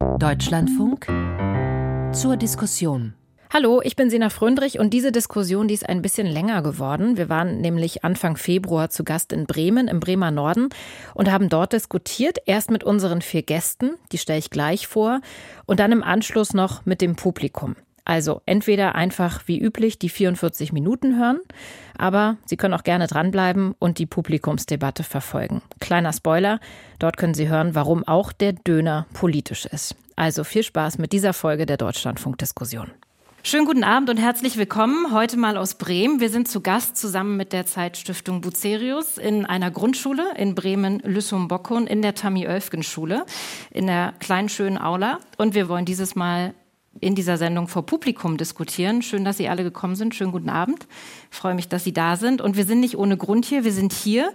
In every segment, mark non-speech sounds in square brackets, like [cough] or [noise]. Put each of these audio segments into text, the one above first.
Deutschlandfunk zur Diskussion. Hallo, ich bin Sina Fröndrich und diese Diskussion, die ist ein bisschen länger geworden. Wir waren nämlich Anfang Februar zu Gast in Bremen, im Bremer Norden und haben dort diskutiert, erst mit unseren vier Gästen, die stelle ich gleich vor, und dann im Anschluss noch mit dem Publikum. Also entweder einfach wie üblich die 44 Minuten hören, aber Sie können auch gerne dranbleiben und die Publikumsdebatte verfolgen. Kleiner Spoiler, dort können Sie hören, warum auch der Döner politisch ist. Also viel Spaß mit dieser Folge der Deutschlandfunk-Diskussion. Schönen guten Abend und herzlich willkommen. Heute mal aus Bremen. Wir sind zu Gast zusammen mit der Zeitstiftung Bucerius in einer Grundschule in Bremen-Lüssum-Bockun in der Tammy-Oelfgen-Schule in der kleinen schönen Aula. Und wir wollen dieses Mal in dieser Sendung vor Publikum diskutieren. Schön, dass Sie alle gekommen sind. Schönen guten Abend. Ich freue mich, dass Sie da sind. Und wir sind nicht ohne Grund hier. Wir sind hier,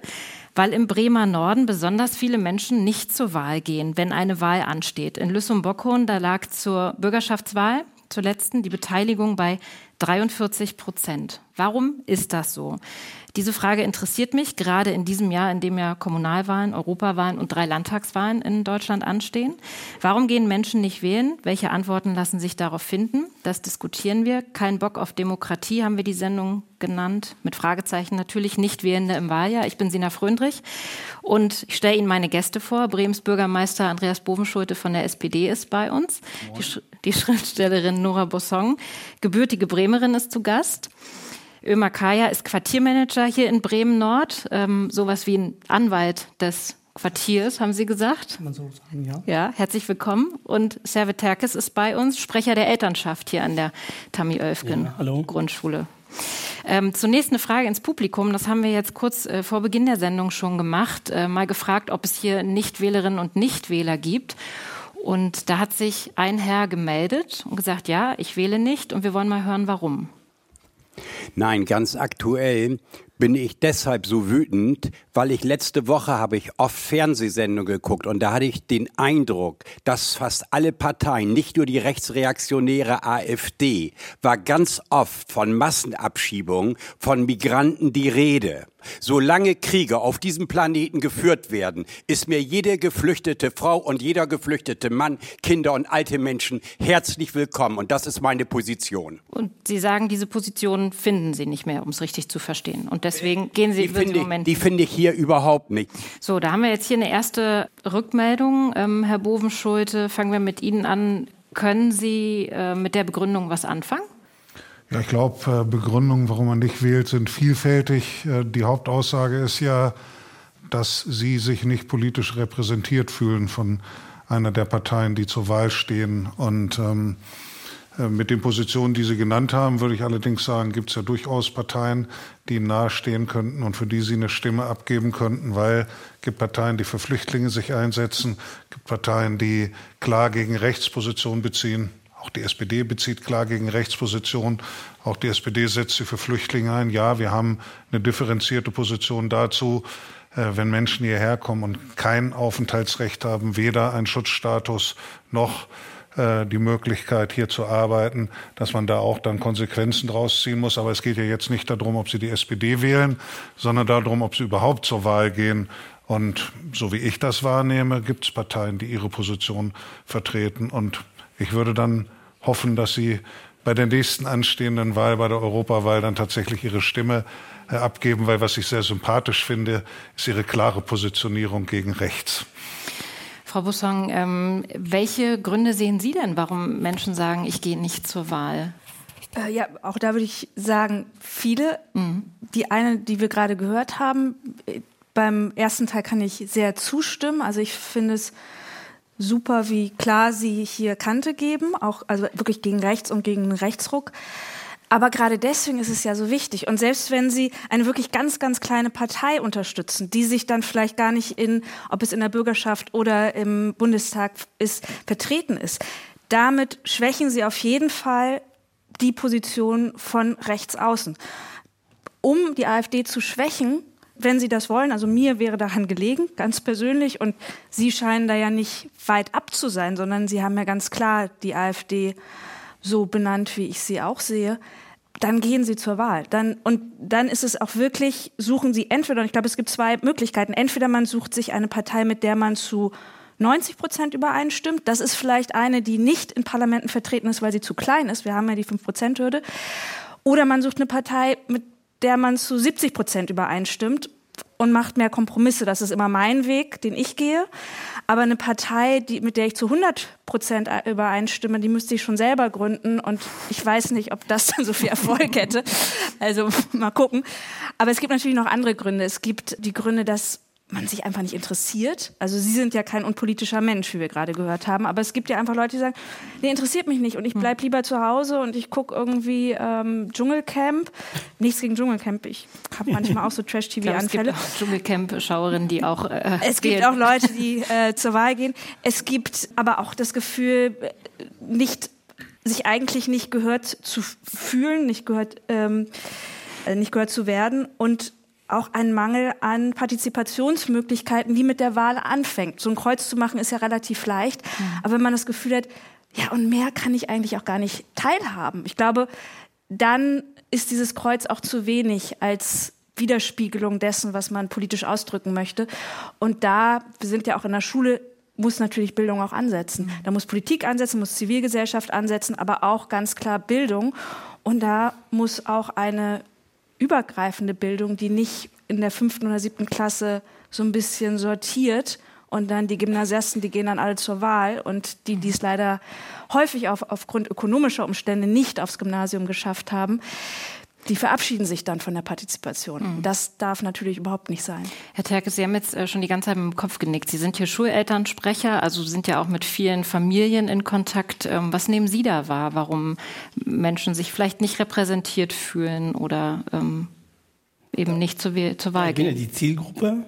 weil im Bremer Norden besonders viele Menschen nicht zur Wahl gehen, wenn eine Wahl ansteht. In Lüssum-Bockhorn, da lag zur Bürgerschaftswahl, zur letzten, die Beteiligung bei 43 Prozent. Warum ist das so? Diese Frage interessiert mich gerade in diesem Jahr, in dem ja Kommunalwahlen, Europawahlen und drei Landtagswahlen in Deutschland anstehen. Warum gehen Menschen nicht wählen? Welche Antworten lassen sich darauf finden? Das diskutieren wir. Kein Bock auf Demokratie haben wir die Sendung genannt. Mit Fragezeichen natürlich nicht Wählende im Wahljahr. Ich bin Sina Fröndrich und ich stelle Ihnen meine Gäste vor. Brems Bürgermeister Andreas Bovenschulte von der SPD ist bei uns. Die, die Schriftstellerin Nora Bossong, gebürtige Bremerin, ist zu Gast. Ömer Kaya ist Quartiermanager hier in Bremen Nord, ähm, sowas wie ein Anwalt des Quartiers, haben Sie gesagt? Kann man so sagen, ja. Ja, herzlich willkommen. Und Servet Terkes ist bei uns, Sprecher der Elternschaft hier an der Tammy Oelfgen ja, Grundschule. Ähm, zunächst eine Frage ins Publikum. Das haben wir jetzt kurz äh, vor Beginn der Sendung schon gemacht. Äh, mal gefragt, ob es hier Nichtwählerinnen und Nichtwähler gibt. Und da hat sich ein Herr gemeldet und gesagt, ja, ich wähle nicht. Und wir wollen mal hören, warum. Nein, ganz aktuell bin ich deshalb so wütend, weil ich letzte Woche habe ich oft Fernsehsendungen geguckt und da hatte ich den Eindruck, dass fast alle Parteien, nicht nur die rechtsreaktionäre AfD, war ganz oft von Massenabschiebungen von Migranten die Rede. Solange Kriege auf diesem Planeten geführt werden, ist mir jede geflüchtete Frau und jeder geflüchtete Mann, Kinder und alte Menschen herzlich willkommen. Und das ist meine Position. Und Sie sagen, diese Position finden Sie nicht mehr, um es richtig zu verstehen. Und deswegen gehen Sie die finde, Moment. Die finde ich hier überhaupt nicht. So, da haben wir jetzt hier eine erste Rückmeldung. Ähm, Herr Bovenschulte, fangen wir mit Ihnen an. Können Sie äh, mit der Begründung was anfangen? Ja, ich glaube, äh, Begründungen, warum man nicht wählt, sind vielfältig. Äh, die Hauptaussage ist ja, dass Sie sich nicht politisch repräsentiert fühlen von einer der Parteien, die zur Wahl stehen. Und ähm, äh, mit den Positionen, die Sie genannt haben, würde ich allerdings sagen, gibt es ja durchaus Parteien, die Ihnen nahestehen könnten und für die Sie eine Stimme abgeben könnten, weil es gibt Parteien, die für Flüchtlinge sich einsetzen, es gibt Parteien, die klar gegen Rechtspositionen beziehen. Auch die SPD bezieht klar gegen Rechtspositionen. Auch die SPD setzt sich für Flüchtlinge ein. Ja, wir haben eine differenzierte Position dazu, äh, wenn Menschen hierher kommen und kein Aufenthaltsrecht haben, weder einen Schutzstatus noch äh, die Möglichkeit, hier zu arbeiten, dass man da auch dann Konsequenzen draus ziehen muss. Aber es geht ja jetzt nicht darum, ob Sie die SPD wählen, sondern darum, ob Sie überhaupt zur Wahl gehen. Und so wie ich das wahrnehme, gibt es Parteien, die ihre Position vertreten. Und ich würde dann hoffen, dass Sie bei der nächsten anstehenden Wahl, bei der Europawahl, dann tatsächlich Ihre Stimme äh, abgeben, weil was ich sehr sympathisch finde, ist Ihre klare Positionierung gegen rechts. Frau Bussong, ähm, welche Gründe sehen Sie denn, warum Menschen sagen, ich gehe nicht zur Wahl? Äh, ja, auch da würde ich sagen, viele. Mhm. Die eine, die wir gerade gehört haben, äh, beim ersten Teil kann ich sehr zustimmen. Also ich finde es super, wie klar Sie hier Kante geben, auch also wirklich gegen rechts und gegen Rechtsruck. Aber gerade deswegen ist es ja so wichtig. Und selbst wenn Sie eine wirklich ganz, ganz kleine Partei unterstützen, die sich dann vielleicht gar nicht in, ob es in der Bürgerschaft oder im Bundestag ist, vertreten ist, damit schwächen Sie auf jeden Fall die Position von rechts außen. Um die AfD zu schwächen, wenn Sie das wollen, also mir wäre daran gelegen, ganz persönlich, und Sie scheinen da ja nicht weit ab zu sein, sondern Sie haben ja ganz klar die AfD so benannt, wie ich sie auch sehe, dann gehen Sie zur Wahl. Dann, und dann ist es auch wirklich, suchen Sie entweder, und ich glaube, es gibt zwei Möglichkeiten. Entweder man sucht sich eine Partei, mit der man zu 90 Prozent übereinstimmt. Das ist vielleicht eine, die nicht in Parlamenten vertreten ist, weil sie zu klein ist. Wir haben ja die 5-Prozent-Hürde. Oder man sucht eine Partei, mit der man zu 70 Prozent übereinstimmt und macht mehr Kompromisse. Das ist immer mein Weg, den ich gehe. Aber eine Partei, die, mit der ich zu 100 Prozent übereinstimme, die müsste ich schon selber gründen. Und ich weiß nicht, ob das dann so viel Erfolg hätte. Also [laughs] mal gucken. Aber es gibt natürlich noch andere Gründe. Es gibt die Gründe, dass man sich einfach nicht interessiert. Also Sie sind ja kein unpolitischer Mensch, wie wir gerade gehört haben, aber es gibt ja einfach Leute, die sagen, nee, interessiert mich nicht und ich hm. bleib lieber zu Hause und ich gucke irgendwie ähm, Dschungelcamp. Nichts gegen Dschungelcamp, ich habe manchmal auch so Trash-TV-Anfälle. Es gibt Dschungelcamp-Schauerinnen, die auch äh, [laughs] Es gibt auch Leute, die äh, zur Wahl gehen. Es gibt aber auch das Gefühl, nicht sich eigentlich nicht gehört zu fühlen, nicht gehört, ähm, äh, nicht gehört zu werden und auch ein Mangel an Partizipationsmöglichkeiten, wie mit der Wahl anfängt. So ein Kreuz zu machen ist ja relativ leicht, mhm. aber wenn man das Gefühl hat, ja, und mehr kann ich eigentlich auch gar nicht teilhaben. Ich glaube, dann ist dieses Kreuz auch zu wenig als Widerspiegelung dessen, was man politisch ausdrücken möchte. Und da, wir sind ja auch in der Schule, muss natürlich Bildung auch ansetzen. Mhm. Da muss Politik ansetzen, muss Zivilgesellschaft ansetzen, aber auch ganz klar Bildung. Und da muss auch eine übergreifende Bildung, die nicht in der fünften oder siebten Klasse so ein bisschen sortiert und dann die Gymnasiasten, die gehen dann alle zur Wahl und die, die es leider häufig auf, aufgrund ökonomischer Umstände nicht aufs Gymnasium geschafft haben, die verabschieden sich dann von der Partizipation. Mhm. Das darf natürlich überhaupt nicht sein. Herr Terke, Sie haben jetzt äh, schon die ganze Zeit im Kopf genickt. Sie sind hier Schulelternsprecher, also sind ja auch mit vielen Familien in Kontakt. Ähm, was nehmen Sie da wahr, warum Menschen sich vielleicht nicht repräsentiert fühlen oder ähm, eben nicht zur, zur Wahl gehen? Ich bin ja die Zielgruppe.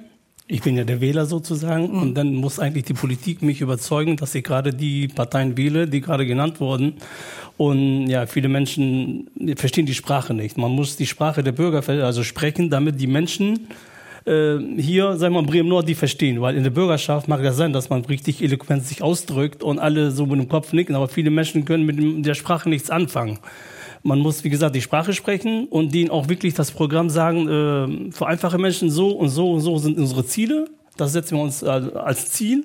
Ich bin ja der Wähler sozusagen mhm. und dann muss eigentlich die Politik mich überzeugen, dass ich gerade die Parteien wähle, die gerade genannt wurden. Und ja, viele Menschen verstehen die Sprache nicht. Man muss die Sprache der Bürger also sprechen, damit die Menschen äh, hier, sagen wir mal, Bremen Nord, die verstehen. Weil in der Bürgerschaft mag das sein, dass man richtig eloquent sich ausdrückt und alle so mit dem Kopf nicken, aber viele Menschen können mit der Sprache nichts anfangen. Man muss, wie gesagt, die Sprache sprechen und denen auch wirklich das Programm sagen, äh, für einfache Menschen so und so und so sind unsere Ziele. Das setzen wir uns äh, als Ziel.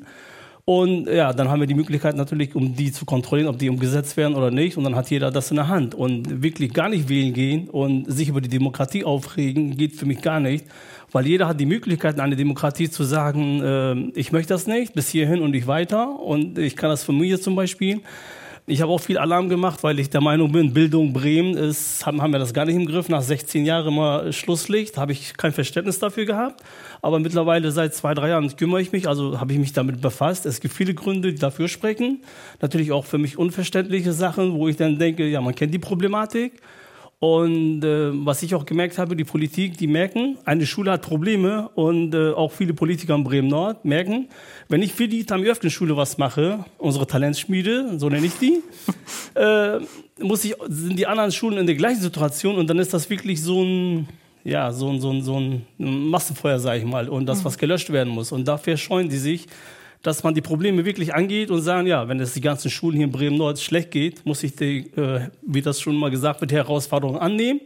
Und ja, dann haben wir die Möglichkeit natürlich, um die zu kontrollieren, ob die umgesetzt werden oder nicht. Und dann hat jeder das in der Hand. Und wirklich gar nicht wählen gehen und sich über die Demokratie aufregen, geht für mich gar nicht. Weil jeder hat die Möglichkeit, in einer Demokratie zu sagen, äh, ich möchte das nicht, bis hierhin und nicht weiter. Und ich kann das von mir zum Beispiel. Ich habe auch viel Alarm gemacht, weil ich der Meinung bin, Bildung Bremen ist, haben, haben wir das gar nicht im Griff. Nach 16 Jahren mal Schlusslicht, habe ich kein Verständnis dafür gehabt. Aber mittlerweile seit zwei, drei Jahren kümmere ich mich, also habe ich mich damit befasst. Es gibt viele Gründe, die dafür sprechen. Natürlich auch für mich unverständliche Sachen, wo ich dann denke, ja, man kennt die Problematik. Und äh, was ich auch gemerkt habe, die Politik, die merken, eine Schule hat Probleme und äh, auch viele Politiker in Bremen Nord merken, wenn ich für die Tammy Schule was mache, unsere Talentschmiede, so nenne ich die, [laughs] äh, muss ich, sind die anderen Schulen in der gleichen Situation und dann ist das wirklich so ein, ja, so ein, so ein, so ein Massenfeuer, sage ich mal, und das, mhm. was gelöscht werden muss. Und dafür scheuen die sich, dass man die Probleme wirklich angeht und sagen, ja, wenn es die ganzen Schulen hier in Bremen-Nord schlecht geht, muss ich die, äh, wie das schon mal gesagt wird, die Herausforderungen annehmen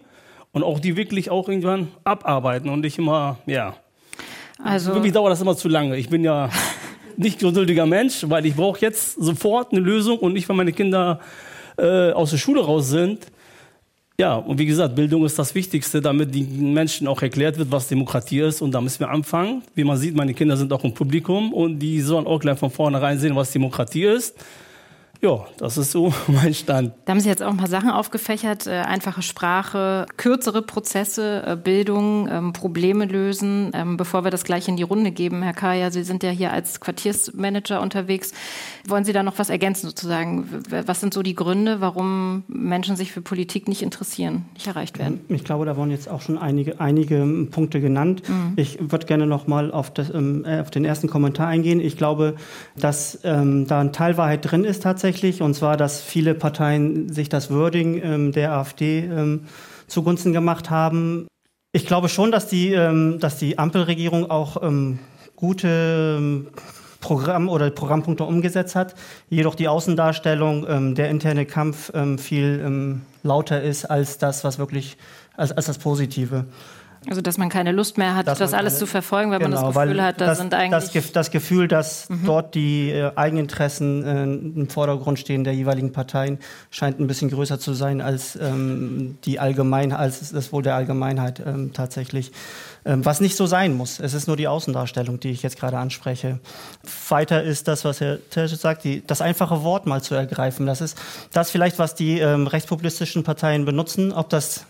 und auch die wirklich auch irgendwann abarbeiten und nicht immer, ja. Also Für mich dauert das immer zu lange. Ich bin ja [laughs] nicht geduldiger Mensch, weil ich brauche jetzt sofort eine Lösung und nicht, wenn meine Kinder äh, aus der Schule raus sind, ja, und wie gesagt, Bildung ist das Wichtigste, damit den Menschen auch erklärt wird, was Demokratie ist. Und da müssen wir anfangen. Wie man sieht, meine Kinder sind auch im Publikum und die sollen auch gleich von vornherein sehen, was Demokratie ist. Ja, das ist so [laughs] mein Stand. Da haben Sie jetzt auch ein paar Sachen aufgefächert. Äh, einfache Sprache, kürzere Prozesse, äh, Bildung, ähm, Probleme lösen. Ähm, bevor wir das gleich in die Runde geben, Herr Kaya, Sie sind ja hier als Quartiersmanager unterwegs. Wollen Sie da noch was ergänzen sozusagen? Was sind so die Gründe, warum Menschen sich für Politik nicht interessieren, nicht erreicht werden? Ich glaube, da wurden jetzt auch schon einige, einige Punkte genannt. Mhm. Ich würde gerne noch mal auf, das, ähm, äh, auf den ersten Kommentar eingehen. Ich glaube, dass ähm, da ein Teil Wahrheit drin ist tatsächlich tatsächlich, und zwar, dass viele Parteien sich das Wording ähm, der AfD ähm, zugunsten gemacht haben. Ich glaube schon, dass die, ähm, dass die Ampelregierung auch ähm, gute ähm, Programm oder Programmpunkte umgesetzt hat, jedoch die Außendarstellung, ähm, der interne Kampf viel lauter ist als das, was wirklich, als, als das Positive. Also dass man keine Lust mehr hat, das alles keine, zu verfolgen, weil genau, man das Gefühl hat, da das, sind eigentlich... Das, das Gefühl, dass mhm. dort die äh, Eigeninteressen äh, im Vordergrund stehen der jeweiligen Parteien, scheint ein bisschen größer zu sein als ähm, die Allgemein, als das Wohl der Allgemeinheit ähm, tatsächlich. Ähm, was nicht so sein muss. Es ist nur die Außendarstellung, die ich jetzt gerade anspreche. Weiter ist das, was Herr Tersch sagt, die, das einfache Wort mal zu ergreifen. Das ist das vielleicht, was die ähm, rechtspopulistischen Parteien benutzen. Ob das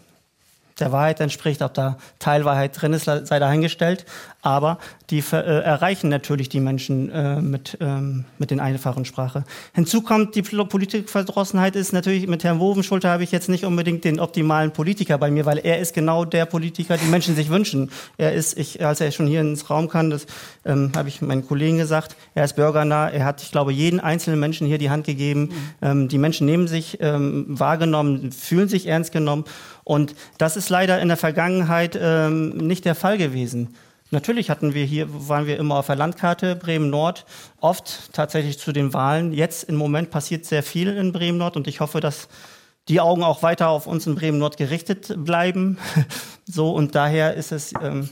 der Wahrheit entspricht, ob da Teilwahrheit drin ist, sei dahingestellt. Aber die äh, erreichen natürlich die Menschen äh, mit, ähm, mit den einfachen Sprache. Hinzu kommt die Politikverdrossenheit ist natürlich, mit Herrn Wovenschulter habe ich jetzt nicht unbedingt den optimalen Politiker bei mir, weil er ist genau der Politiker, die Menschen sich wünschen. Er ist, ich, als er schon hier ins Raum kann, das ähm, habe ich meinen Kollegen gesagt, er ist bürgernah, er hat, ich glaube, jeden einzelnen Menschen hier die Hand gegeben. Mhm. Ähm, die Menschen nehmen sich ähm, wahrgenommen, fühlen sich ernst genommen. Und das ist leider in der Vergangenheit ähm, nicht der Fall gewesen. Natürlich hatten wir hier, waren wir immer auf der Landkarte Bremen Nord, oft tatsächlich zu den Wahlen. Jetzt im Moment passiert sehr viel in Bremen Nord und ich hoffe, dass die Augen auch weiter auf uns in Bremen Nord gerichtet bleiben. [laughs] so und daher ist es, ähm,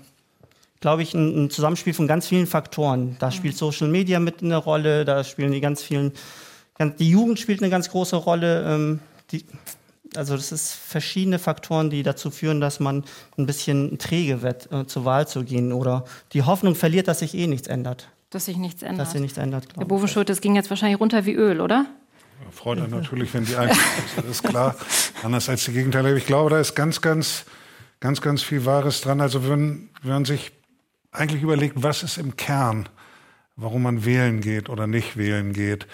glaube ich, ein, ein, Zusammenspiel von ganz vielen Faktoren. Da spielt Social Media mit eine Rolle, da spielen die ganz vielen, die Jugend spielt eine ganz große Rolle. Ähm, die, also das ist verschiedene Faktoren, die dazu führen, dass man ein bisschen träge wird, äh, zur Wahl zu gehen oder die Hoffnung verliert, dass sich eh nichts ändert. Dass sich nichts ändert. Dass sich nichts ändert, Herr Bovenschuld, das ging jetzt wahrscheinlich runter wie Öl, oder? Freut einen natürlich, wenn die Einstellung ist, [laughs] ist klar. Anders als die Gegenteile. Ich glaube, da ist ganz, ganz, ganz, ganz viel Wahres dran. Also wenn, wenn man sich eigentlich überlegt, was ist im Kern, warum man wählen geht oder nicht wählen geht,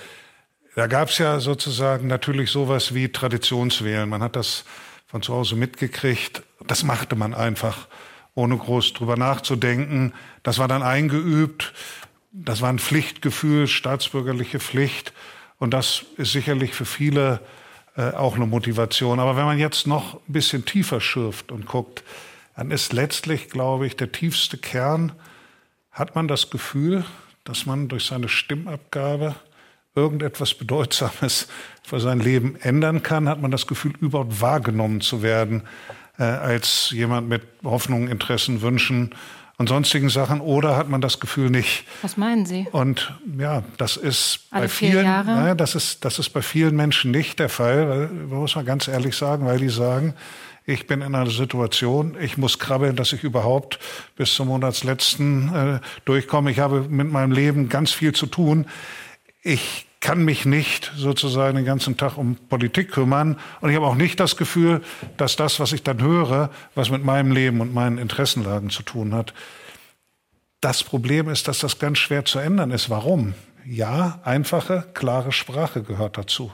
da gab es ja sozusagen natürlich sowas wie Traditionswählen. Man hat das von zu Hause mitgekriegt. Das machte man einfach, ohne groß drüber nachzudenken. Das war dann eingeübt. Das war ein Pflichtgefühl, staatsbürgerliche Pflicht. Und das ist sicherlich für viele äh, auch eine Motivation. Aber wenn man jetzt noch ein bisschen tiefer schürft und guckt, dann ist letztlich, glaube ich, der tiefste Kern, hat man das Gefühl, dass man durch seine Stimmabgabe irgendetwas Bedeutsames für sein Leben ändern kann, hat man das Gefühl, überhaupt wahrgenommen zu werden äh, als jemand mit Hoffnungen, Interessen, Wünschen und sonstigen Sachen oder hat man das Gefühl nicht? Was meinen Sie? Und ja, das ist Alle bei vielen, Jahre? Naja, das ist das ist bei vielen Menschen nicht der Fall, weil, muss man ganz ehrlich sagen, weil die sagen, ich bin in einer Situation, ich muss krabbeln, dass ich überhaupt bis zum Monatsletzten äh, durchkomme. Ich habe mit meinem Leben ganz viel zu tun ich kann mich nicht sozusagen den ganzen Tag um Politik kümmern. Und ich habe auch nicht das Gefühl, dass das, was ich dann höre, was mit meinem Leben und meinen Interessenlagen zu tun hat. Das Problem ist, dass das ganz schwer zu ändern ist. Warum? Ja, einfache, klare Sprache gehört dazu.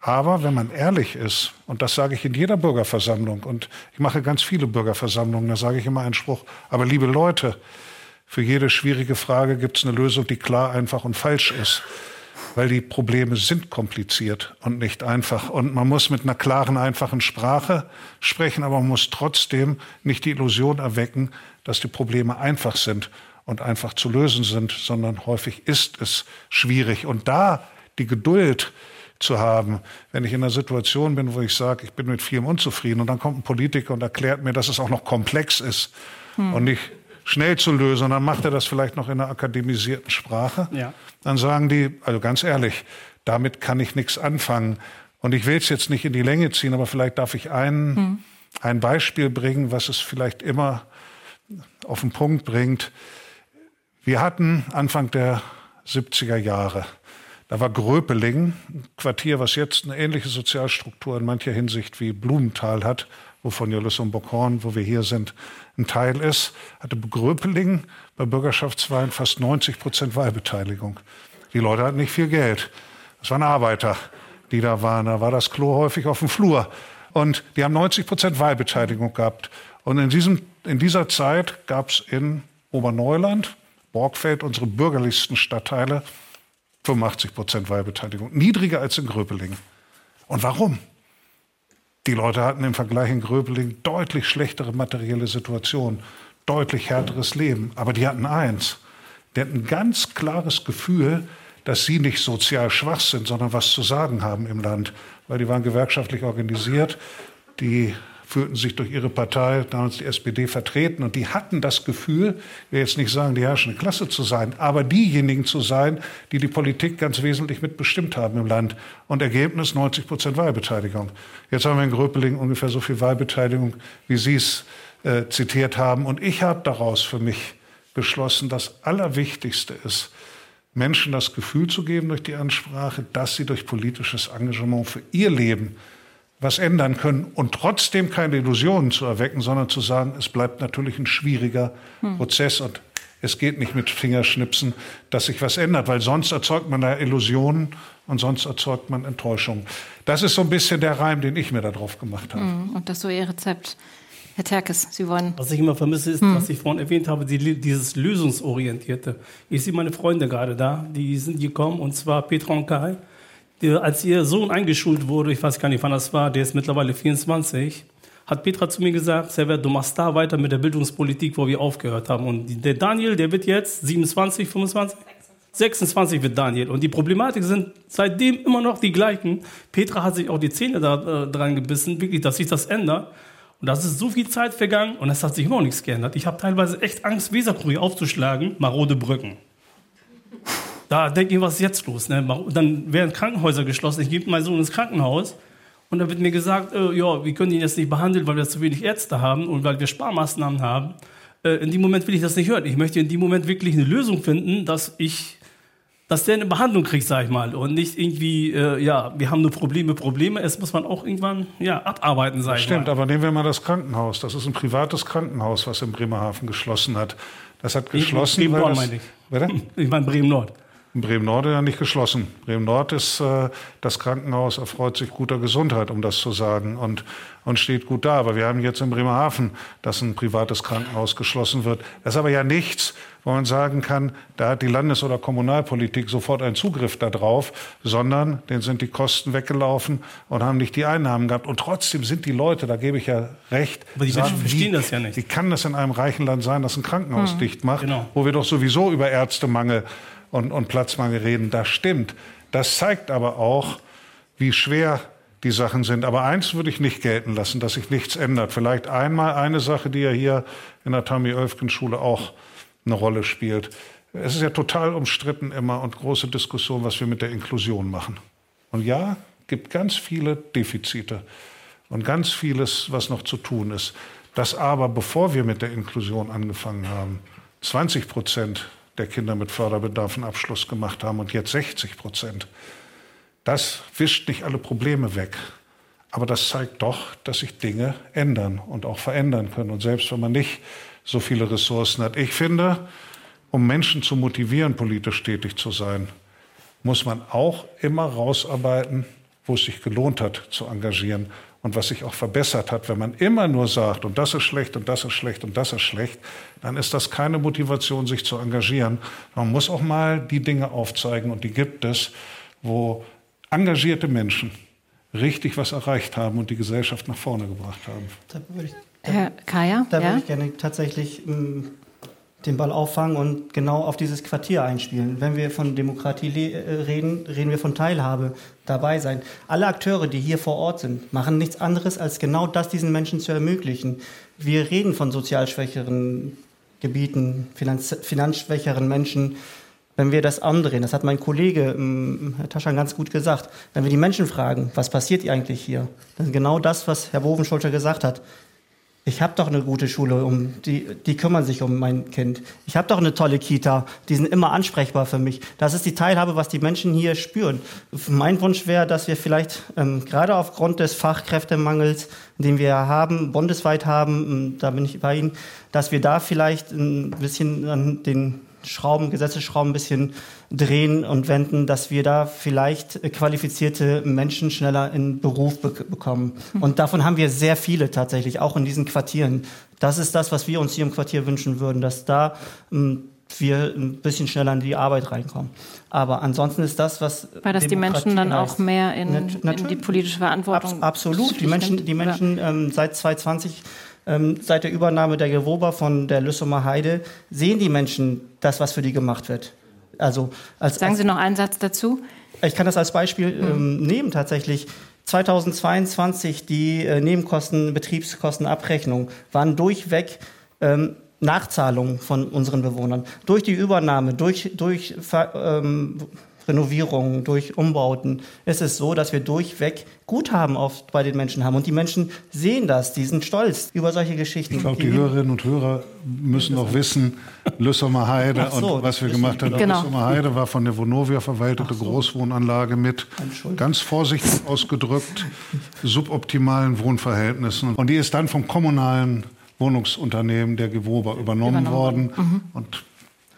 Aber wenn man ehrlich ist, und das sage ich in jeder Bürgerversammlung, und ich mache ganz viele Bürgerversammlungen, da sage ich immer einen Spruch, aber liebe Leute, für jede schwierige Frage gibt es eine Lösung, die klar, einfach und falsch ist. Weil die Probleme sind kompliziert und nicht einfach. Und man muss mit einer klaren, einfachen Sprache sprechen, aber man muss trotzdem nicht die Illusion erwecken, dass die Probleme einfach sind und einfach zu lösen sind, sondern häufig ist es schwierig. Und da die Geduld zu haben, wenn ich in einer Situation bin, wo ich sage, ich bin mit vielem unzufrieden und dann kommt ein Politiker und erklärt mir, dass es auch noch komplex ist hm. und nicht schnell zu lösen. Dann macht er das vielleicht noch in einer akademisierten Sprache. Ja. Dann sagen die, also ganz ehrlich, damit kann ich nichts anfangen. Und ich will es jetzt nicht in die Länge ziehen, aber vielleicht darf ich ein, hm. ein Beispiel bringen, was es vielleicht immer auf den Punkt bringt. Wir hatten Anfang der 70er Jahre, da war Gröpeling, ein Quartier, was jetzt eine ähnliche Sozialstruktur in mancher Hinsicht wie Blumenthal hat, wovon Jollis und Bockhorn, wo wir hier sind, ein Teil ist, hatte Gröpeling bei Bürgerschaftswahlen fast 90 Prozent Wahlbeteiligung. Die Leute hatten nicht viel Geld. Das waren Arbeiter, die da waren. Da war das Klo häufig auf dem Flur. Und die haben 90 Prozent Wahlbeteiligung gehabt. Und in, diesem, in dieser Zeit gab es in Oberneuland, Borgfeld, unsere bürgerlichsten Stadtteile, 85 Prozent Wahlbeteiligung. Niedriger als in Gröpeling. Und warum? Die Leute hatten im Vergleich in Gröbeling deutlich schlechtere materielle Situation, deutlich härteres Leben. Aber die hatten eins. Die hatten ein ganz klares Gefühl, dass sie nicht sozial schwach sind, sondern was zu sagen haben im Land. Weil die waren gewerkschaftlich organisiert. Die fühlten sich durch ihre Partei, damals die SPD, vertreten. Und die hatten das Gefühl, ich will jetzt nicht sagen, die herrschende Klasse zu sein, aber diejenigen zu sein, die die Politik ganz wesentlich mitbestimmt haben im Land. Und Ergebnis 90 Prozent Wahlbeteiligung. Jetzt haben wir in Gröpeling ungefähr so viel Wahlbeteiligung, wie Sie es äh, zitiert haben. Und ich habe daraus für mich beschlossen, das Allerwichtigste ist, Menschen das Gefühl zu geben durch die Ansprache, dass sie durch politisches Engagement für ihr Leben was ändern können und trotzdem keine Illusionen zu erwecken, sondern zu sagen, es bleibt natürlich ein schwieriger hm. Prozess und es geht nicht mit Fingerschnipsen, dass sich was ändert, weil sonst erzeugt man da Illusionen und sonst erzeugt man Enttäuschung. Das ist so ein bisschen der Reim, den ich mir da drauf gemacht habe. Hm, und das ist so Ihr Rezept. Herr Terkes, Sie wollen. Was ich immer vermisse, ist, hm. was ich vorhin erwähnt habe, die, dieses Lösungsorientierte. Ich sehe meine Freunde gerade da, die sind gekommen, und zwar Petra und Kai als ihr Sohn eingeschult wurde, ich weiß gar nicht, wann das war, der ist mittlerweile 24, hat Petra zu mir gesagt, Servet, du machst da weiter mit der Bildungspolitik, wo wir aufgehört haben. Und der Daniel, der wird jetzt 27, 25? 26 wird Daniel. Und die Problematik sind seitdem immer noch die gleichen. Petra hat sich auch die Zähne da, äh, dran gebissen, wirklich, dass sich das ändert. Und das ist so viel Zeit vergangen und es hat sich immer noch nichts geändert. Ich habe teilweise echt Angst, Weserkurier aufzuschlagen, marode Brücken. Da denke ich, was ist jetzt los? Ne? Dann werden Krankenhäuser geschlossen. Ich gebe meinen Sohn ins Krankenhaus und dann wird mir gesagt, äh, ja, wir können ihn jetzt nicht behandeln, weil wir zu wenig Ärzte haben und weil wir Sparmaßnahmen haben. Äh, in dem Moment will ich das nicht hören. Ich möchte in dem Moment wirklich eine Lösung finden, dass ich, dass der eine Behandlung kriegt, sag ich mal, und nicht irgendwie, äh, ja, wir haben nur Probleme, Probleme. Es muss man auch irgendwann, ja, abarbeiten, sag ich Stimmt, mal. aber nehmen wir mal das Krankenhaus. Das ist ein privates Krankenhaus, was in Bremerhaven geschlossen hat. Das hat geschlossen. Bremen Nord meine ich. Bitte? Ich meine Bremen Nord. In Bremen-Nord ja nicht geschlossen. Bremen-Nord ist äh, das Krankenhaus, erfreut sich guter Gesundheit, um das zu sagen, und, und steht gut da. Aber wir haben jetzt in Bremerhaven, dass ein privates Krankenhaus geschlossen wird. Das ist aber ja nichts, wo man sagen kann, da hat die Landes- oder Kommunalpolitik sofort einen Zugriff darauf, sondern denen sind die Kosten weggelaufen und haben nicht die Einnahmen gehabt. Und trotzdem sind die Leute, da gebe ich ja recht, aber die sagen, verstehen wie, das ja nicht. Wie kann das in einem reichen Land sein, das ein Krankenhaus hm. dicht macht, genau. wo wir doch sowieso über Ärztemangel und, und Platzmangel reden, das stimmt. Das zeigt aber auch, wie schwer die Sachen sind. Aber eins würde ich nicht gelten lassen, dass sich nichts ändert. Vielleicht einmal eine Sache, die ja hier in der Tommy-Oelfken-Schule auch eine Rolle spielt. Es ist ja total umstritten immer und große Diskussion, was wir mit der Inklusion machen. Und ja, gibt ganz viele Defizite und ganz vieles, was noch zu tun ist. Dass aber, bevor wir mit der Inklusion angefangen haben, 20 Prozent der Kinder mit Förderbedarf einen Abschluss gemacht haben und jetzt 60 Prozent. Das wischt nicht alle Probleme weg. Aber das zeigt doch, dass sich Dinge ändern und auch verändern können. Und selbst wenn man nicht so viele Ressourcen hat. Ich finde, um Menschen zu motivieren, politisch tätig zu sein, muss man auch immer rausarbeiten, wo es sich gelohnt hat zu engagieren und was sich auch verbessert hat, wenn man immer nur sagt, und das ist schlecht und das ist schlecht und das ist schlecht, dann ist das keine Motivation, sich zu engagieren. Man muss auch mal die Dinge aufzeigen, und die gibt es, wo engagierte Menschen richtig was erreicht haben und die Gesellschaft nach vorne gebracht haben. Herr Kaya? Da ja? würde ich gerne tatsächlich ähm, den Ball auffangen und genau auf dieses Quartier einspielen. Wenn wir von Demokratie äh, reden, reden wir von Teilhabe, dabei sein. Alle Akteure, die hier vor Ort sind, machen nichts anderes, als genau das diesen Menschen zu ermöglichen. Wir reden von sozial schwächeren Gebieten, finanz finanzschwächeren Menschen. Wenn wir das andrehen, das hat mein Kollege ähm, Herr Taschan ganz gut gesagt, wenn wir die Menschen fragen, was passiert eigentlich hier, dann genau das, was Herr Wovenschulter gesagt hat ich habe doch eine gute Schule, um die, die kümmern sich um mein Kind. Ich habe doch eine tolle Kita, die sind immer ansprechbar für mich. Das ist die Teilhabe, was die Menschen hier spüren. Mein Wunsch wäre, dass wir vielleicht ähm, gerade aufgrund des Fachkräftemangels, den wir haben, bundesweit haben, ähm, da bin ich bei Ihnen, dass wir da vielleicht ein bisschen an den Schrauben, Gesetzesschrauben ein bisschen drehen und wenden, dass wir da vielleicht qualifizierte Menschen schneller in Beruf be bekommen. Hm. Und davon haben wir sehr viele tatsächlich, auch in diesen Quartieren. Das ist das, was wir uns hier im Quartier wünschen würden, dass da ähm, wir ein bisschen schneller in die Arbeit reinkommen. Aber ansonsten ist das, was. Weil das die Menschen dann heißt. auch mehr in, in, die politische Verantwortung. Abs absolut. Die Menschen, die Menschen ähm, seit 2020 ähm, seit der Übernahme der Gewoba von der Lüssumer Heide sehen die Menschen das, was für die gemacht wird. Also als, Sagen Sie noch einen Satz dazu? Ich kann das als Beispiel mhm. ähm, nehmen tatsächlich. 2022 die äh, Nebenkosten, Betriebskostenabrechnung waren durchweg ähm, Nachzahlungen von unseren Bewohnern. Durch die Übernahme, durch, durch ähm, Renovierungen, durch Umbauten ist es so, dass wir durchweg Guthaben oft bei den Menschen haben. Und die Menschen sehen das, die sind stolz über solche Geschichten. Ich glaube, die Hörerinnen und Hörer müssen auch wissen, Lüssomer Heide so, und was wir gemacht haben. Genau. Lüssomer Heide war von der Vonovia verwaltete so. Großwohnanlage mit, ganz vorsichtig ausgedrückt, suboptimalen Wohnverhältnissen. Und die ist dann vom kommunalen Wohnungsunternehmen der Gewober übernommen, übernommen worden. Mhm. Und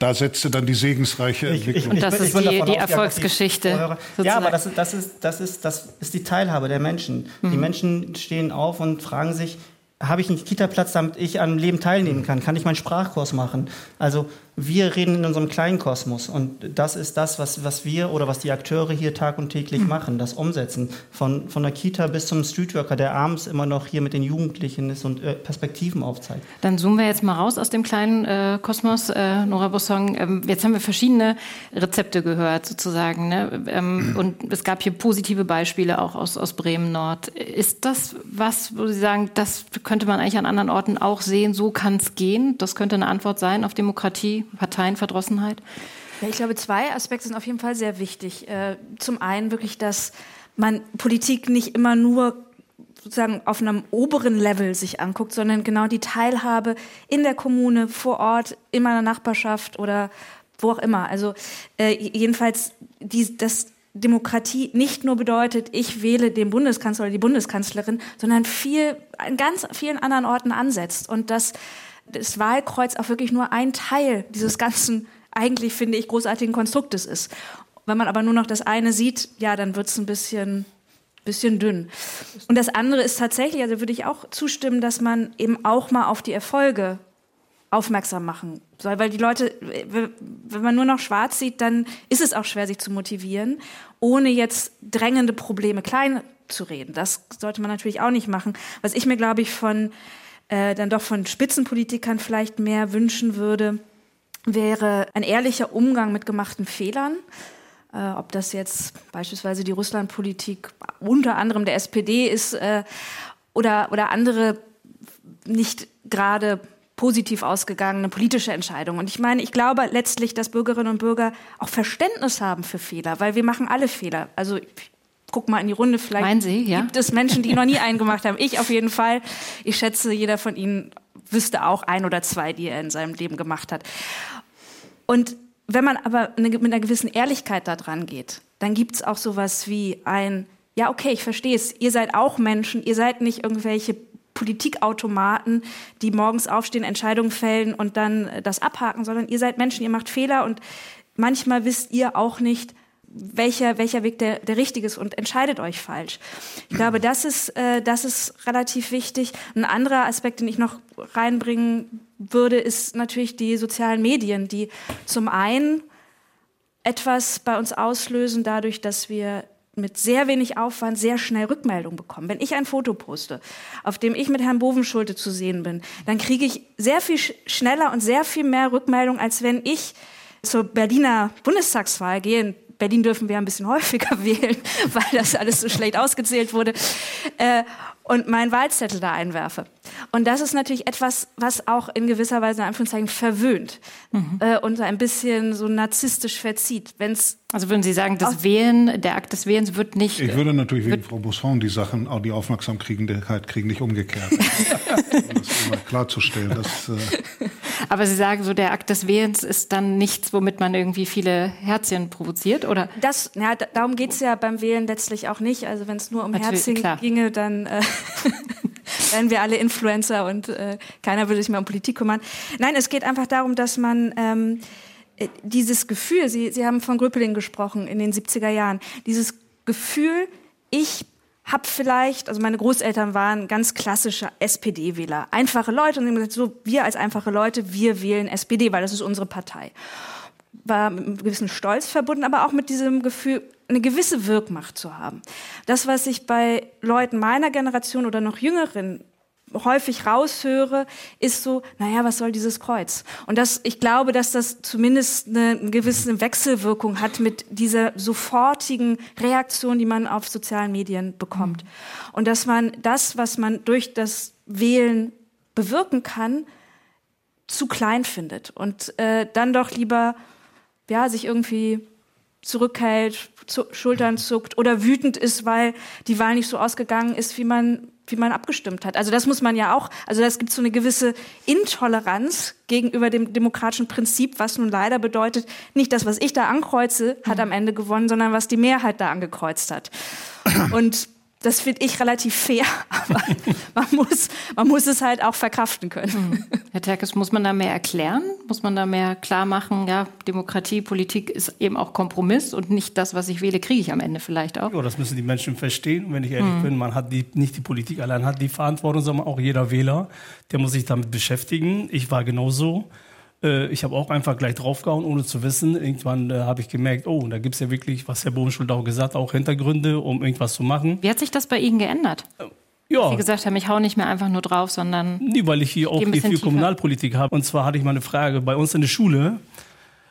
da setzte dann die segensreiche Entwicklung. Ich, ich, das ist die, die Erfolgsgeschichte. Ja, aber das, das, ist, das, ist, das ist die Teilhabe der Menschen. Mhm. Die Menschen stehen auf und fragen sich, habe ich einen Kita-Platz, damit ich am Leben teilnehmen kann? Kann ich meinen Sprachkurs machen? Also wir reden in unserem kleinen Kosmos und das ist das, was, was wir oder was die Akteure hier tag und täglich mhm. machen, das Umsetzen. Von, von der Kita bis zum Streetworker, der abends immer noch hier mit den Jugendlichen ist und äh, Perspektiven aufzeigt. Dann zoomen wir jetzt mal raus aus dem kleinen äh, Kosmos, äh, Nora Bossong. Ähm, jetzt haben wir verschiedene Rezepte gehört sozusagen ne? ähm, und es gab hier positive Beispiele auch aus, aus Bremen-Nord. Ist das was, wo Sie sagen, das könnte man eigentlich an anderen Orten auch sehen, so kann es gehen? Das könnte eine Antwort sein auf Demokratie? Parteienverdrossenheit? Ja, ich glaube, zwei Aspekte sind auf jeden Fall sehr wichtig. Äh, zum einen wirklich, dass man Politik nicht immer nur sozusagen auf einem oberen Level sich anguckt, sondern genau die Teilhabe in der Kommune, vor Ort, in meiner Nachbarschaft oder wo auch immer. Also äh, jedenfalls, die, dass Demokratie nicht nur bedeutet, ich wähle den Bundeskanzler oder die Bundeskanzlerin, sondern viel an ganz vielen anderen Orten ansetzt und dass das Wahlkreuz auch wirklich nur ein Teil dieses ganzen, eigentlich finde ich, großartigen Konstruktes ist. Wenn man aber nur noch das eine sieht, ja, dann wird es ein bisschen, bisschen dünn. Und das andere ist tatsächlich, also würde ich auch zustimmen, dass man eben auch mal auf die Erfolge aufmerksam machen soll, weil die Leute, wenn man nur noch schwarz sieht, dann ist es auch schwer, sich zu motivieren, ohne jetzt drängende Probleme klein zu reden. Das sollte man natürlich auch nicht machen. Was ich mir, glaube ich, von äh, dann doch von Spitzenpolitikern vielleicht mehr wünschen würde, wäre ein ehrlicher Umgang mit gemachten Fehlern. Äh, ob das jetzt beispielsweise die Russlandpolitik unter anderem der SPD ist äh, oder, oder andere nicht gerade positiv ausgegangene politische Entscheidungen. Und ich meine, ich glaube letztlich, dass Bürgerinnen und Bürger auch Verständnis haben für Fehler, weil wir machen alle Fehler. Also guck mal in die Runde, vielleicht Sie, ja? gibt es Menschen, die noch nie einen gemacht haben. Ich auf jeden Fall. Ich schätze, jeder von Ihnen wüsste auch ein oder zwei, die er in seinem Leben gemacht hat. Und wenn man aber mit einer gewissen Ehrlichkeit da dran geht, dann gibt es auch sowas wie ein, ja, okay, ich verstehe es, ihr seid auch Menschen, ihr seid nicht irgendwelche Politikautomaten, die morgens aufstehen, Entscheidungen fällen und dann das abhaken, sondern ihr seid Menschen, ihr macht Fehler und manchmal wisst ihr auch nicht, welcher, welcher Weg der, der richtige ist und entscheidet euch falsch. Ich glaube, das ist, äh, das ist relativ wichtig. Ein anderer Aspekt, den ich noch reinbringen würde, ist natürlich die sozialen Medien, die zum einen etwas bei uns auslösen, dadurch, dass wir mit sehr wenig Aufwand sehr schnell Rückmeldung bekommen. Wenn ich ein Foto poste, auf dem ich mit Herrn Bovenschulte zu sehen bin, dann kriege ich sehr viel schneller und sehr viel mehr Rückmeldung, als wenn ich zur Berliner Bundestagswahl gehe. Berlin dürfen wir ein bisschen häufiger [laughs] wählen, weil das alles so schlecht ausgezählt wurde. Äh, und meinen Wahlzettel da einwerfe. Und das ist natürlich etwas, was auch in gewisser Weise in Anführungszeichen verwöhnt mhm. äh, und ein bisschen so narzisstisch verzieht. Wenn's also würden Sie sagen, das Wählen, der Akt des Wählens wird nicht. Ich würde natürlich wegen Frau Busson die Sachen, auch die Aufmerksamkeit kriegen, nicht umgekehrt. [laughs] um das mal klarzustellen. Dass, äh Aber Sie sagen, so der Akt des Wählens ist dann nichts, womit man irgendwie viele Herzchen provoziert, oder? Das, ja, darum geht es ja beim Wählen letztlich auch nicht. Also wenn es nur um Natürlich, Herzchen klar. ginge, dann äh, [laughs] wären wir alle Influencer und äh, keiner würde sich mehr um Politik kümmern. Nein, es geht einfach darum, dass man ähm, äh, dieses Gefühl, Sie, Sie haben von Gröpeling gesprochen in den 70er Jahren, dieses Gefühl, ich habe vielleicht, also meine Großeltern waren ganz klassische SPD-Wähler, einfache Leute und haben gesagt, so wir als einfache Leute, wir wählen SPD, weil das ist unsere Partei. War mit einem gewissen Stolz verbunden, aber auch mit diesem Gefühl, eine gewisse Wirkmacht zu haben. Das, was ich bei Leuten meiner Generation oder noch jüngeren häufig raushöre, ist so, naja, was soll dieses Kreuz? Und das, ich glaube, dass das zumindest eine, eine gewisse Wechselwirkung hat mit dieser sofortigen Reaktion, die man auf sozialen Medien bekommt. Mhm. Und dass man das, was man durch das Wählen bewirken kann, zu klein findet und äh, dann doch lieber ja sich irgendwie zurückhält, zu, Schultern zuckt oder wütend ist, weil die Wahl nicht so ausgegangen ist, wie man wie man abgestimmt hat. Also das muss man ja auch, also es gibt so eine gewisse Intoleranz gegenüber dem demokratischen Prinzip, was nun leider bedeutet, nicht das, was ich da ankreuze, hat am Ende gewonnen, sondern was die Mehrheit da angekreuzt hat. Und das finde ich relativ fair, [laughs] aber man muss, man muss es halt auch verkraften können. Hm. Herr Terkes, muss man da mehr erklären? Muss man da mehr klar machen, ja, Demokratie, Politik ist eben auch Kompromiss und nicht das, was ich wähle, kriege ich am Ende vielleicht auch? Ja, das müssen die Menschen verstehen. Und wenn ich ehrlich mhm. bin, man hat die, nicht die Politik allein hat die Verantwortung, sondern auch jeder Wähler, der muss sich damit beschäftigen. Ich war genauso. Äh, ich habe auch einfach gleich draufgehauen, ohne zu wissen. Irgendwann äh, habe ich gemerkt, oh, da gibt es ja wirklich, was Herr Bobenschuld auch gesagt auch Hintergründe, um irgendwas zu machen. Wie hat sich das bei Ihnen geändert? Äh, ja. Sie gesagt haben, ich hau nicht mehr einfach nur drauf, sondern. Nee, weil ich hier auch viel tiefer. Kommunalpolitik habe. Und zwar hatte ich mal eine Frage bei uns in der Schule.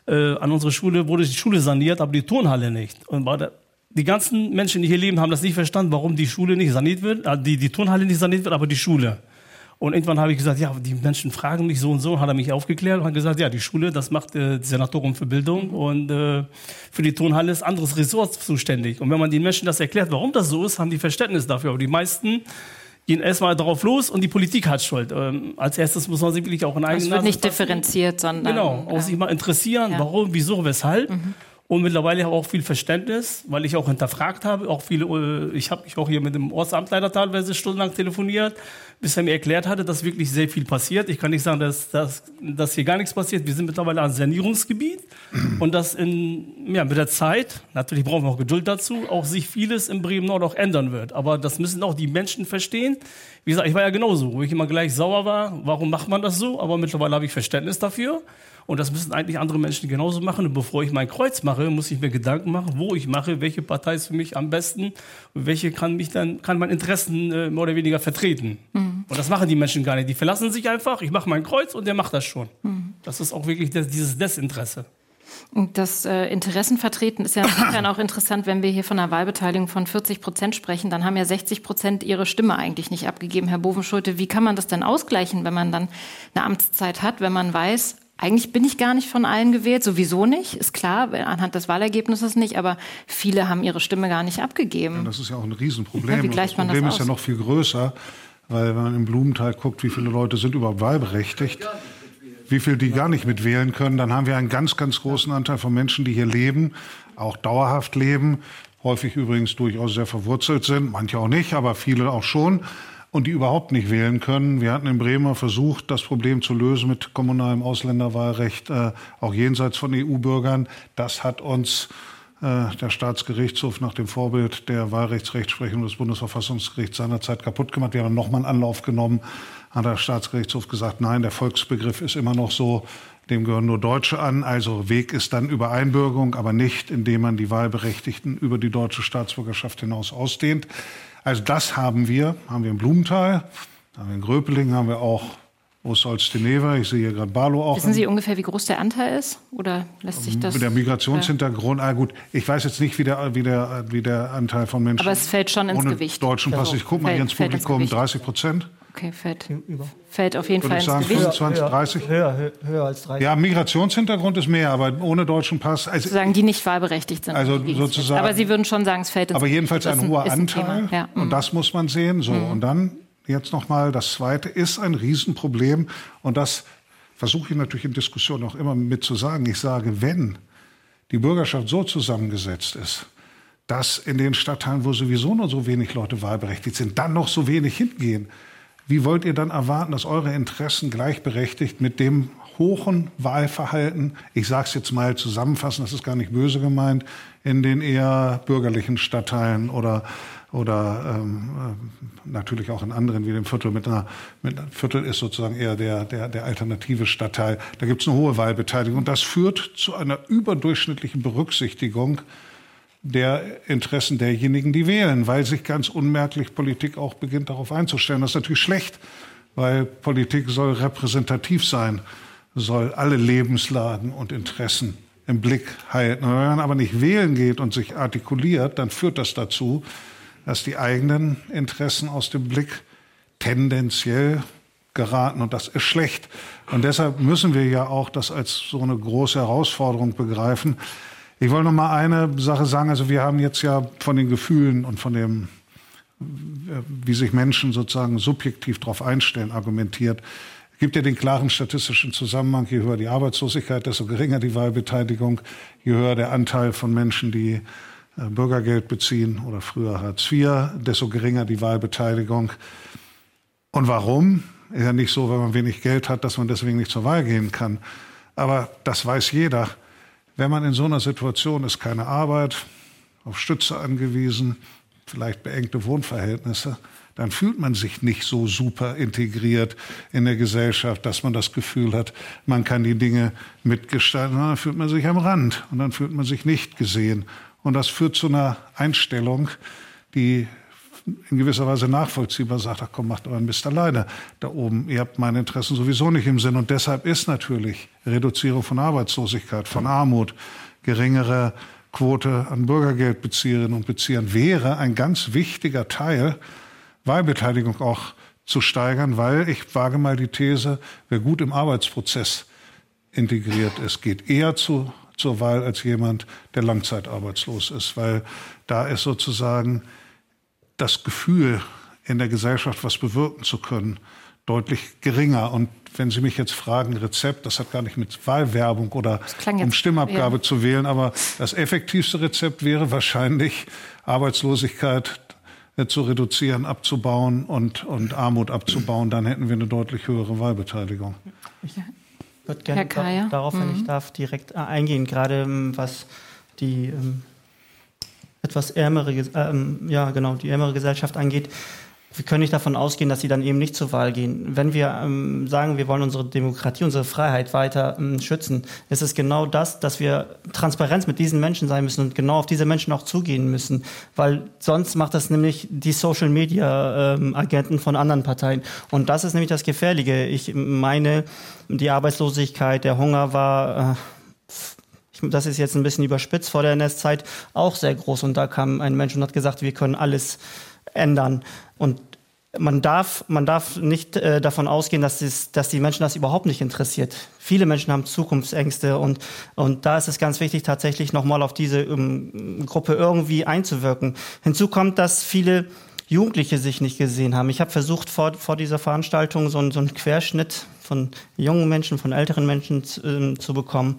Äh, an unserer Schule wurde die Schule saniert, aber die Turnhalle nicht. Und da, die ganzen Menschen, die hier leben, haben das nicht verstanden, warum die Schule nicht saniert wird, äh, die, die Turnhalle nicht saniert wird, aber die Schule. Und irgendwann habe ich gesagt, ja, die Menschen fragen mich so und so. Hat er mich aufgeklärt und hat gesagt, ja, die Schule, das macht äh, das Senatorium für Bildung und äh, für die Turnhalle ist anderes Ressort zuständig. Und wenn man den Menschen das erklärt, warum das so ist, haben die Verständnis dafür. Aber die meisten gehen erstmal darauf los und die Politik hat Schuld. Ähm, als erstes muss man sich wirklich auch in eigenen Es wird nicht differenziert, sondern genau, auch ja. sich mal interessieren, ja. warum, wieso, weshalb. Mhm. Und mittlerweile habe ich auch viel Verständnis, weil ich auch hinterfragt habe. Auch viele, äh, ich habe mich auch hier mit dem Ortsamtleiter teilweise stundenlang telefoniert, bis er mir erklärt hatte, dass wirklich sehr viel passiert. Ich kann nicht sagen, dass, dass, dass hier gar nichts passiert. Wir sind mittlerweile ein Sanierungsgebiet und dass in, ja, mit der Zeit, natürlich brauchen wir auch Geduld dazu, auch sich vieles in Bremen Nord auch ändern wird. Aber das müssen auch die Menschen verstehen. Wie gesagt, ich war ja genauso, wo ich immer gleich sauer war. Warum macht man das so? Aber mittlerweile habe ich Verständnis dafür. Und das müssen eigentlich andere Menschen genauso machen. Und bevor ich mein Kreuz mache, muss ich mir Gedanken machen, wo ich mache, welche Partei ist für mich am besten, welche kann mich dann, kann mein Interessen äh, mehr oder weniger vertreten. Mhm. Und das machen die Menschen gar nicht. Die verlassen sich einfach, ich mache mein Kreuz und der macht das schon. Mhm. Das ist auch wirklich das, dieses Desinteresse. Und das äh, Interessenvertreten ist ja insofern auch interessant, wenn wir hier von einer Wahlbeteiligung von 40 Prozent sprechen, dann haben ja 60 Prozent ihre Stimme eigentlich nicht abgegeben. Herr Bovenschulte, wie kann man das denn ausgleichen, wenn man dann eine Amtszeit hat, wenn man weiß, eigentlich bin ich gar nicht von allen gewählt, sowieso nicht, ist klar, anhand des Wahlergebnisses nicht, aber viele haben ihre Stimme gar nicht abgegeben. Ja, das ist ja auch ein Riesenproblem. Ja, wie gleicht man das Problem das ist ja noch viel größer, weil wenn man im Blumenthal guckt, wie viele Leute sind überhaupt wahlberechtigt, wie viele die gar nicht mitwählen können, dann haben wir einen ganz, ganz großen Anteil von Menschen, die hier leben, auch dauerhaft leben, häufig übrigens durchaus sehr verwurzelt sind, manche auch nicht, aber viele auch schon und die überhaupt nicht wählen können. Wir hatten in Bremer versucht, das Problem zu lösen mit kommunalem Ausländerwahlrecht, äh, auch jenseits von EU-Bürgern. Das hat uns äh, der Staatsgerichtshof nach dem Vorbild der Wahlrechtsrechtsprechung des Bundesverfassungsgerichts seinerzeit kaputt gemacht. Wir haben nochmal einen Anlauf genommen, hat der Staatsgerichtshof gesagt, nein, der Volksbegriff ist immer noch so, dem gehören nur Deutsche an. Also Weg ist dann über Einbürgerung, aber nicht, indem man die Wahlberechtigten über die deutsche Staatsbürgerschaft hinaus ausdehnt. Also das haben wir, haben wir im Blumenthal, haben wir in Gröpeling, haben wir auch Ostholz-Teneva. Ich sehe hier gerade Barlow auch. Wissen Sie ungefähr, wie groß der Anteil ist? Oder lässt sich das? Mit der Migrationshintergrund, ah gut, ich weiß jetzt nicht, wie der, wie der, wie der Anteil von Menschen. Aber es fällt schon ins Gewicht. deutschen Pass. Ich gucke mal hier ins Publikum, 30 Prozent. Okay, fällt, fällt auf jeden Fall ins sagen, Gewicht. 25, 30? Höher, höher, höher, als 30. Ja, Migrationshintergrund ist mehr, aber ohne deutschen Pass. Also, sozusagen, die nicht wahlberechtigt sind. Also sozusagen. Aber Sie würden schon sagen, es fällt ins Aber jedenfalls ein, ein hoher Anteil. Ein ja. Und mhm. das muss man sehen. So, mhm. und dann jetzt nochmal, das Zweite ist ein Riesenproblem. Und das versuche ich natürlich in Diskussionen auch immer mit zu sagen. Ich sage, wenn die Bürgerschaft so zusammengesetzt ist, dass in den Stadtteilen, wo sowieso nur so wenig Leute wahlberechtigt sind, dann noch so wenig hingehen, wie wollt ihr dann erwarten, dass eure Interessen gleichberechtigt mit dem hohen Wahlverhalten, ich sage es jetzt mal zusammenfassen, das ist gar nicht böse gemeint, in den eher bürgerlichen Stadtteilen oder, oder ähm, äh, natürlich auch in anderen wie dem Viertel mit einer, mit Viertel ist sozusagen eher der, der, der alternative Stadtteil. Da gibt es eine hohe Wahlbeteiligung und das führt zu einer überdurchschnittlichen Berücksichtigung der Interessen derjenigen, die wählen, weil sich ganz unmerklich Politik auch beginnt, darauf einzustellen. Das ist natürlich schlecht weil Politik soll repräsentativ sein, soll alle Lebenslagen und Interessen im Blick halten. wenn man aber nicht wählen geht und sich artikuliert, dann führt das dazu, dass die eigenen Interessen aus dem Blick tendenziell geraten und das ist schlecht. Und deshalb müssen wir ja auch das als so eine große Herausforderung begreifen. Ich wollte noch mal eine Sache sagen. Also wir haben jetzt ja von den Gefühlen und von dem, wie sich Menschen sozusagen subjektiv darauf einstellen, argumentiert. Es gibt ja den klaren statistischen Zusammenhang. Je höher die Arbeitslosigkeit, desto geringer die Wahlbeteiligung. Je höher der Anteil von Menschen, die äh, Bürgergeld beziehen oder früher Hartz IV, desto geringer die Wahlbeteiligung. Und warum? Ist ja nicht so, wenn man wenig Geld hat, dass man deswegen nicht zur Wahl gehen kann. Aber das weiß jeder. Wenn man in so einer Situation ist, keine Arbeit, auf Stütze angewiesen, vielleicht beengte Wohnverhältnisse, dann fühlt man sich nicht so super integriert in der Gesellschaft, dass man das Gefühl hat, man kann die Dinge mitgestalten. Dann fühlt man sich am Rand und dann fühlt man sich nicht gesehen. Und das führt zu einer Einstellung, die in gewisser Weise nachvollziehbar sagt, ach komm, macht euren Mist alleine da oben. Ihr habt meine Interessen sowieso nicht im Sinn. Und deshalb ist natürlich Reduzierung von Arbeitslosigkeit, von Armut, geringere Quote an Bürgergeldbezieherinnen und Beziehern wäre ein ganz wichtiger Teil, Wahlbeteiligung auch zu steigern, weil ich wage mal die These, wer gut im Arbeitsprozess integriert ist, geht eher zu, zur Wahl als jemand, der langzeitarbeitslos ist, weil da ist sozusagen das Gefühl, in der Gesellschaft was bewirken zu können, deutlich geringer. Und wenn Sie mich jetzt fragen, Rezept, das hat gar nicht mit Wahlwerbung oder um Stimmabgabe ja. zu wählen, aber das effektivste Rezept wäre wahrscheinlich Arbeitslosigkeit äh, zu reduzieren, abzubauen und, und Armut abzubauen. Dann hätten wir eine deutlich höhere Wahlbeteiligung. Ich würde gerne da, darauf, wenn mhm. ich darf, direkt eingehen, gerade ähm, was die ähm, etwas ärmere, ähm, ja genau, die ärmere Gesellschaft angeht, wir können nicht davon ausgehen, dass sie dann eben nicht zur Wahl gehen. Wenn wir ähm, sagen, wir wollen unsere Demokratie, unsere Freiheit weiter ähm, schützen, ist es genau das, dass wir Transparenz mit diesen Menschen sein müssen und genau auf diese Menschen auch zugehen müssen, weil sonst macht das nämlich die Social Media ähm, Agenten von anderen Parteien und das ist nämlich das Gefährliche. Ich meine, die Arbeitslosigkeit, der Hunger war äh, das ist jetzt ein bisschen überspitzt vor der NS-Zeit, auch sehr groß. Und da kam ein Mensch und hat gesagt, wir können alles ändern. Und man darf, man darf nicht äh, davon ausgehen, dass, es, dass die Menschen das überhaupt nicht interessiert. Viele Menschen haben Zukunftsängste und, und da ist es ganz wichtig, tatsächlich nochmal auf diese um, ähm, Gruppe irgendwie einzuwirken. Hinzu kommt, dass viele Jugendliche sich nicht gesehen haben. Ich habe versucht, vor, vor dieser Veranstaltung so, so einen Querschnitt von jungen Menschen, von älteren Menschen äh, zu bekommen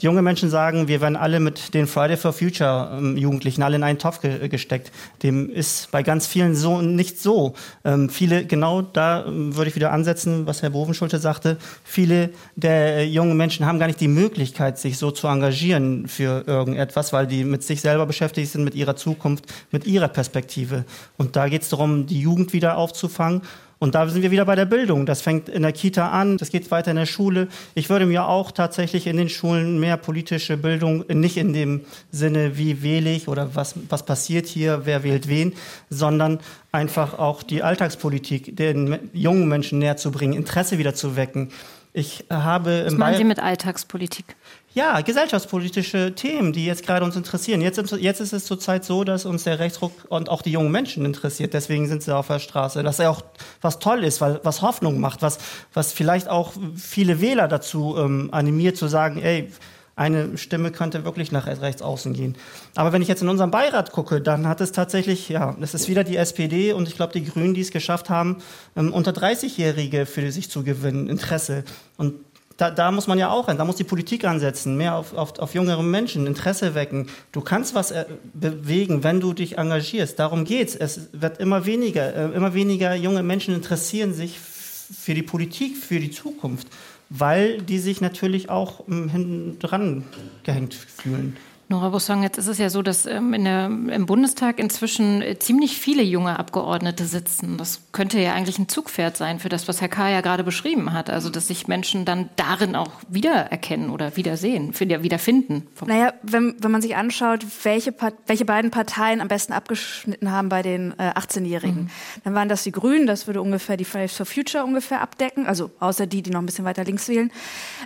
junge Menschen sagen, wir werden alle mit den Friday for Future ähm, Jugendlichen alle in einen Topf ge gesteckt. Dem ist bei ganz vielen so nicht so. Ähm, viele, genau da ähm, würde ich wieder ansetzen, was Herr Bovenschulte sagte, viele der äh, jungen Menschen haben gar nicht die Möglichkeit, sich so zu engagieren für irgendetwas, weil die mit sich selber beschäftigt sind, mit ihrer Zukunft, mit ihrer Perspektive. Und da geht es darum, die Jugend wieder aufzufangen und da sind wir wieder bei der Bildung. Das fängt in der Kita an, das geht weiter in der Schule. Ich würde mir auch tatsächlich in den Schulen mehr politische Bildung, nicht in dem Sinne, wie wähle ich oder was, was passiert hier, wer wählt wen, sondern einfach auch die Alltagspolitik den jungen Menschen näher zu bringen, Interesse wieder zu wecken. Ich habe Was meinen Sie mit Alltagspolitik? Ja, gesellschaftspolitische Themen, die jetzt gerade uns interessieren. Jetzt, jetzt ist es zurzeit so, dass uns der Rechtsruck und auch die jungen Menschen interessiert. Deswegen sind sie auf der Straße. Das ist ja auch was toll ist, weil was Hoffnung macht, was, was vielleicht auch viele Wähler dazu ähm, animiert zu sagen, ey, eine Stimme könnte wirklich nach rechts außen gehen. Aber wenn ich jetzt in unserem Beirat gucke, dann hat es tatsächlich, ja, das ist wieder die SPD und ich glaube die Grünen, die es geschafft haben, ähm, unter 30-Jährige für sich zu gewinnen, Interesse. Und da, da, muss man ja auch hin, da muss die Politik ansetzen, mehr auf, auf, auf jüngere Menschen, Interesse wecken. Du kannst was äh, bewegen, wenn du dich engagierst. Darum geht's. Es wird immer weniger, äh, immer weniger junge Menschen interessieren sich für die Politik, für die Zukunft, weil die sich natürlich auch ähm, hinten dran gehängt fühlen. Nora Bossong, jetzt ist es ja so, dass ähm, der, im Bundestag inzwischen äh, ziemlich viele junge Abgeordnete sitzen. Das könnte ja eigentlich ein Zugpferd sein für das, was Herr K. ja gerade beschrieben hat. Also, dass sich Menschen dann darin auch wiedererkennen oder wiedersehen, wiederfinden. Naja, wenn, wenn man sich anschaut, welche, welche beiden Parteien am besten abgeschnitten haben bei den äh, 18-Jährigen, mhm. dann waren das die Grünen, das würde ungefähr die Fridays for Future ungefähr abdecken, also außer die, die noch ein bisschen weiter links wählen,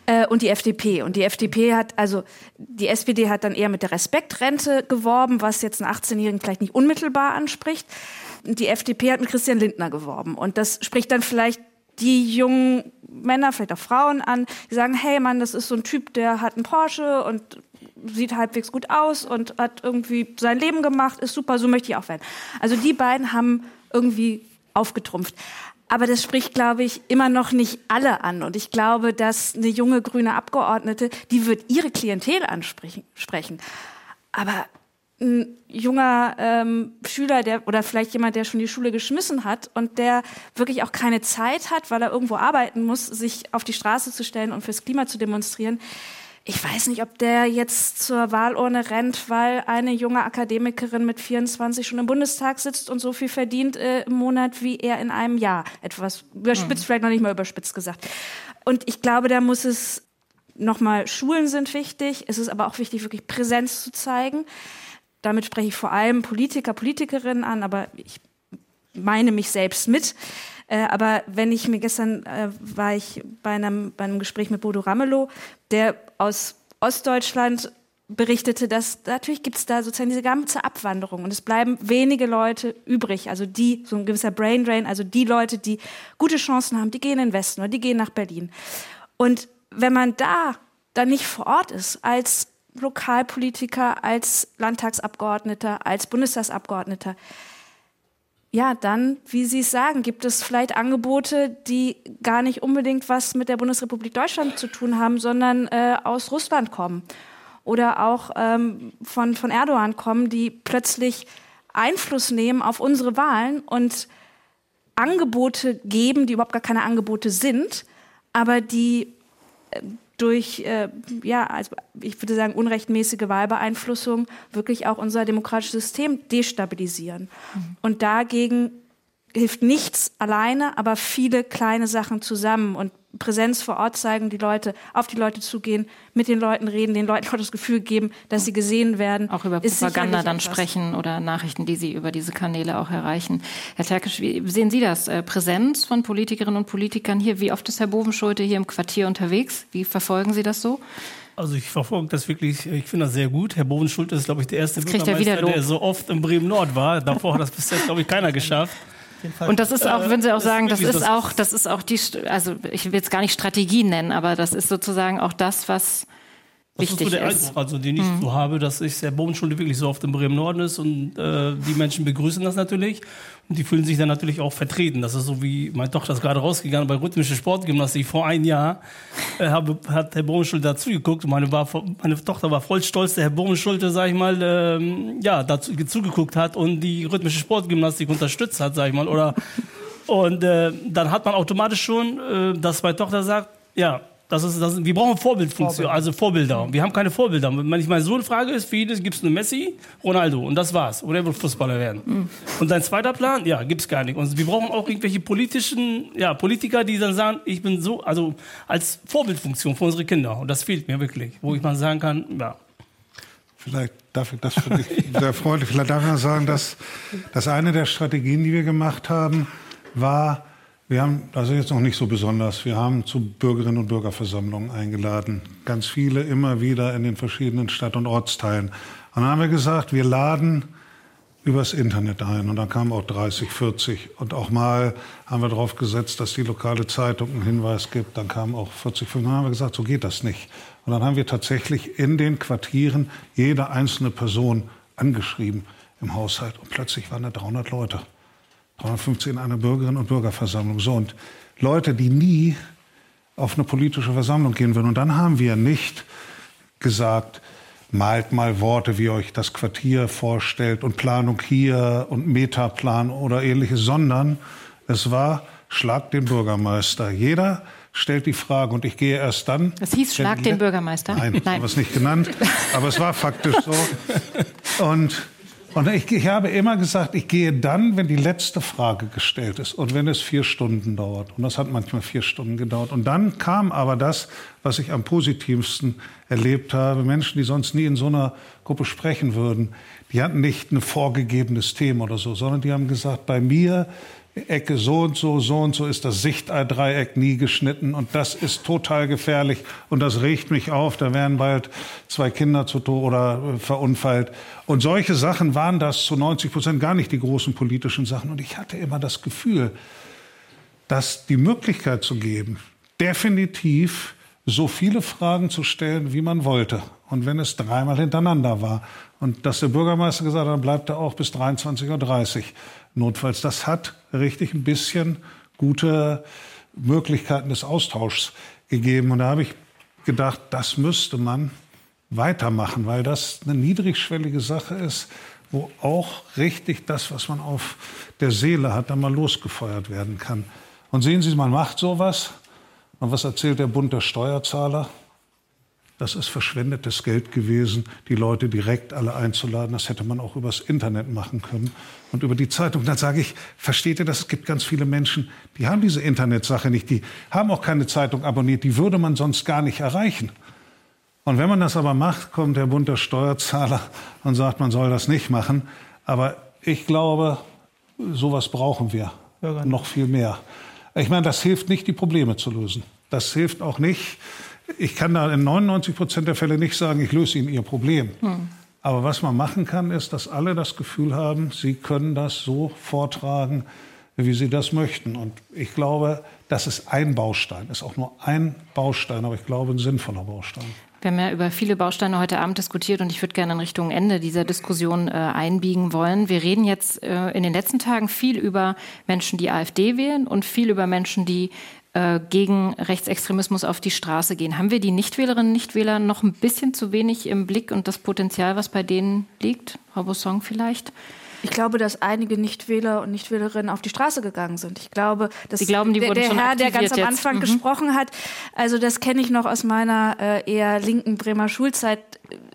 äh, und die FDP. Und die FDP hat, also die SPD hat dann eher mit der Respektrente geworben, was jetzt einen 18-Jährigen vielleicht nicht unmittelbar anspricht. Die FDP hat mit Christian Lindner geworben. Und das spricht dann vielleicht die jungen Männer, vielleicht auch Frauen an, die sagen, hey Mann, das ist so ein Typ, der hat einen Porsche und sieht halbwegs gut aus und hat irgendwie sein Leben gemacht, ist super, so möchte ich auch werden. Also die beiden haben irgendwie aufgetrumpft. Aber das spricht, glaube ich, immer noch nicht alle an. Und ich glaube, dass eine junge grüne Abgeordnete, die wird ihre Klientel ansprechen. Aber ein junger ähm, Schüler, der oder vielleicht jemand, der schon die Schule geschmissen hat und der wirklich auch keine Zeit hat, weil er irgendwo arbeiten muss, sich auf die Straße zu stellen und fürs Klima zu demonstrieren, ich weiß nicht, ob der jetzt zur Wahlurne rennt, weil eine junge Akademikerin mit 24 schon im Bundestag sitzt und so viel verdient äh, im Monat wie er in einem Jahr. Etwas überspitzt, mhm. vielleicht noch nicht mal überspitzt gesagt. Und ich glaube, da muss es nochmal, Schulen sind wichtig. Es ist aber auch wichtig, wirklich Präsenz zu zeigen. Damit spreche ich vor allem Politiker, Politikerinnen an, aber ich meine mich selbst mit. Äh, aber wenn ich mir gestern äh, war ich bei einem, bei einem Gespräch mit Bodo Ramelow, der aus Ostdeutschland berichtete, dass natürlich gibt es da sozusagen diese ganze Abwanderung und es bleiben wenige Leute übrig, also die, so ein gewisser Brain Drain, also die Leute, die gute Chancen haben, die gehen in den Westen oder die gehen nach Berlin. Und wenn man da dann nicht vor Ort ist, als Lokalpolitiker, als Landtagsabgeordneter, als Bundestagsabgeordneter, ja, dann, wie Sie es sagen, gibt es vielleicht Angebote, die gar nicht unbedingt was mit der Bundesrepublik Deutschland zu tun haben, sondern äh, aus Russland kommen. Oder auch ähm, von, von Erdogan kommen, die plötzlich Einfluss nehmen auf unsere Wahlen und Angebote geben, die überhaupt gar keine Angebote sind, aber die äh, durch, äh, ja, also ich würde sagen, unrechtmäßige Wahlbeeinflussung wirklich auch unser demokratisches System destabilisieren. Mhm. Und dagegen hilft nichts alleine, aber viele kleine Sachen zusammen und Präsenz vor Ort zeigen, die Leute auf die Leute zugehen, mit den Leuten reden, den Leuten auch das Gefühl geben, dass sie gesehen werden. Auch über Propaganda dann etwas. sprechen oder Nachrichten, die sie über diese Kanäle auch erreichen. Herr Terkisch, wie sehen Sie das? Äh, Präsenz von Politikerinnen und Politikern hier? Wie oft ist Herr Bovenschulte hier im Quartier unterwegs? Wie verfolgen Sie das so? Also ich verfolge das wirklich, ich finde das sehr gut. Herr Bovenschulte ist, glaube ich, der erste Bürgermeister, der so oft in Bremen-Nord war. Davor hat das bis jetzt, glaube ich, keiner geschafft. Und das ist auch, wenn Sie auch sagen, das ist auch, das ist auch die, also ich will jetzt gar nicht Strategie nennen, aber das ist sozusagen auch das, was das wichtig ist. So der ist. Eindruck, also den ich mhm. so habe, dass ich der Bodenschule wirklich so oft im Bremen Norden ist und äh, die Menschen begrüßen das natürlich und die fühlen sich dann natürlich auch vertreten. Das ist so wie meine Tochter ist gerade rausgegangen bei rhythmische Sportgymnastik vor einem Jahr äh, habe, hat Herr Bohmenschulte dazu geguckt. Meine, war, meine Tochter war voll stolz, der Herr Bohmenschulte, sag ich mal, ähm, ja, dazu zugeguckt hat und die rhythmische Sportgymnastik unterstützt hat, sag ich mal. Oder und äh, dann hat man automatisch schon, äh, dass meine Tochter sagt, ja, das ist, das, wir brauchen Vorbildfunktion, Vorbild. also Vorbilder. Wir haben keine Vorbilder. Wenn ich meine so eine Frage ist, für jedes gibt es nur Messi, Ronaldo und das war's. Oder er wird Fußballer werden. Mhm. Und dein zweiter Plan, ja, gibt's gar nicht. Und wir brauchen auch irgendwelche politischen, ja, Politiker, die dann sagen, ich bin so, also als Vorbildfunktion für unsere Kinder. Und das fehlt mir wirklich, wo ich mal sagen kann, ja. Vielleicht darf ich das finde ich sehr freundlich. Vielleicht darf ich sagen, dass, dass eine der Strategien, die wir gemacht haben, war, wir haben, das ist jetzt noch nicht so besonders, wir haben zu Bürgerinnen und Bürgerversammlungen eingeladen. Ganz viele immer wieder in den verschiedenen Stadt- und Ortsteilen. Und dann haben wir gesagt, wir laden übers Internet ein. Und dann kamen auch 30, 40. Und auch mal haben wir darauf gesetzt, dass die lokale Zeitung einen Hinweis gibt. Dann kamen auch 40, 50. Dann haben wir gesagt, so geht das nicht. Und dann haben wir tatsächlich in den Quartieren jede einzelne Person angeschrieben im Haushalt. Und plötzlich waren da 300 Leute. 350 in einer Bürgerinnen- und Bürgerversammlung. So, und Leute, die nie auf eine politische Versammlung gehen würden. Und dann haben wir nicht gesagt, malt mal Worte, wie euch das Quartier vorstellt und Planung hier und Metaplan oder ähnliches, sondern es war, schlag den Bürgermeister. Jeder stellt die Frage und ich gehe erst dann. Das hieß Schlag den Bürgermeister? Nein, Nein. es nicht genannt, aber es war faktisch so. [laughs] Und, und ich, ich habe immer gesagt, ich gehe dann, wenn die letzte Frage gestellt ist und wenn es vier Stunden dauert. Und das hat manchmal vier Stunden gedauert. Und dann kam aber das, was ich am positivsten erlebt habe. Menschen, die sonst nie in so einer Gruppe sprechen würden, die hatten nicht ein vorgegebenes Thema oder so, sondern die haben gesagt, bei mir Ecke so und so, so und so ist das Sichtdreieck nie geschnitten und das ist total gefährlich und das regt mich auf. Da werden bald zwei Kinder zu Tode oder äh, verunfallt. Und solche Sachen waren das zu 90 Prozent gar nicht die großen politischen Sachen. Und ich hatte immer das Gefühl, dass die Möglichkeit zu geben, definitiv so viele Fragen zu stellen, wie man wollte. Und wenn es dreimal hintereinander war. Und dass der Bürgermeister gesagt hat, dann bleibt er auch bis 23.30 Uhr notfalls. Das hat richtig ein bisschen gute Möglichkeiten des Austauschs gegeben. Und da habe ich gedacht, das müsste man weitermachen, weil das eine niedrigschwellige Sache ist, wo auch richtig das, was man auf der Seele hat, dann mal losgefeuert werden kann. Und sehen Sie, man macht sowas. Und was erzählt der Bund der Steuerzahler? Das ist verschwendetes Geld gewesen, die Leute direkt alle einzuladen. Das hätte man auch übers Internet machen können und über die Zeitung. Dann sage ich, versteht ihr das? Es gibt ganz viele Menschen, die haben diese Internetsache nicht. Die haben auch keine Zeitung abonniert. Die würde man sonst gar nicht erreichen. Und wenn man das aber macht, kommt der Bund der Steuerzahler und sagt, man soll das nicht machen. Aber ich glaube, sowas brauchen wir noch viel mehr. Ich meine, das hilft nicht, die Probleme zu lösen. Das hilft auch nicht, ich kann da in 99 Prozent der Fälle nicht sagen, ich löse Ihnen Ihr Problem. Hm. Aber was man machen kann, ist, dass alle das Gefühl haben, sie können das so vortragen, wie sie das möchten. Und ich glaube, das ist ein Baustein, ist auch nur ein Baustein, aber ich glaube, ein sinnvoller Baustein. Wir haben ja über viele Bausteine heute Abend diskutiert und ich würde gerne in Richtung Ende dieser Diskussion äh, einbiegen wollen. Wir reden jetzt äh, in den letzten Tagen viel über Menschen, die AfD wählen und viel über Menschen, die äh, gegen Rechtsextremismus auf die Straße gehen. Haben wir die Nichtwählerinnen und Nichtwähler noch ein bisschen zu wenig im Blick und das Potenzial, was bei denen liegt? Frau Bossong vielleicht? Ich glaube, dass einige Nichtwähler und Nichtwählerinnen auf die Straße gegangen sind. Ich glaube, dass glauben, der, der Herr, der ganz am. Anfang mhm. gesprochen hat, also das kenne ich noch aus meiner äh, eher linken Bremer Schulzeit.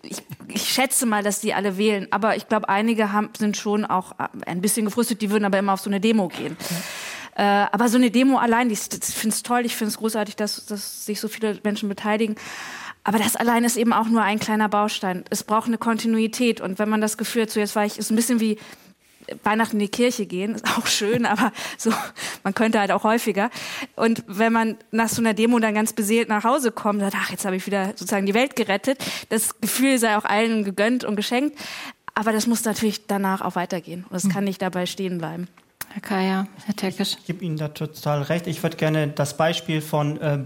Ich, ich, schätze mal, dass die alle wählen, aber ich glaube, einige haben, sind schon auch äh, ein bisschen gefrustet. Die würden aber immer auf so eine Demo gehen. Mhm. Äh, aber so eine Demo allein, ich finde es toll, ich finde es großartig, dass, dass sich so viele Menschen beteiligen. Aber das allein ist eben auch nur ein kleiner Baustein. Es braucht eine Kontinuität. Und wenn man das Gefühl hat, so jetzt war ich, ist ein bisschen wie Weihnachten in die Kirche gehen, ist auch schön, [laughs] aber so, man könnte halt auch häufiger. Und wenn man nach so einer Demo dann ganz beseelt nach Hause kommt, sagt, ach, jetzt habe ich wieder sozusagen die Welt gerettet, das Gefühl sei auch allen gegönnt und geschenkt. Aber das muss natürlich danach auch weitergehen. Und es kann nicht dabei stehen bleiben. Herr Kaya, Herr Terkisch. Ich gebe Ihnen da total recht. Ich würde gerne das Beispiel von äh,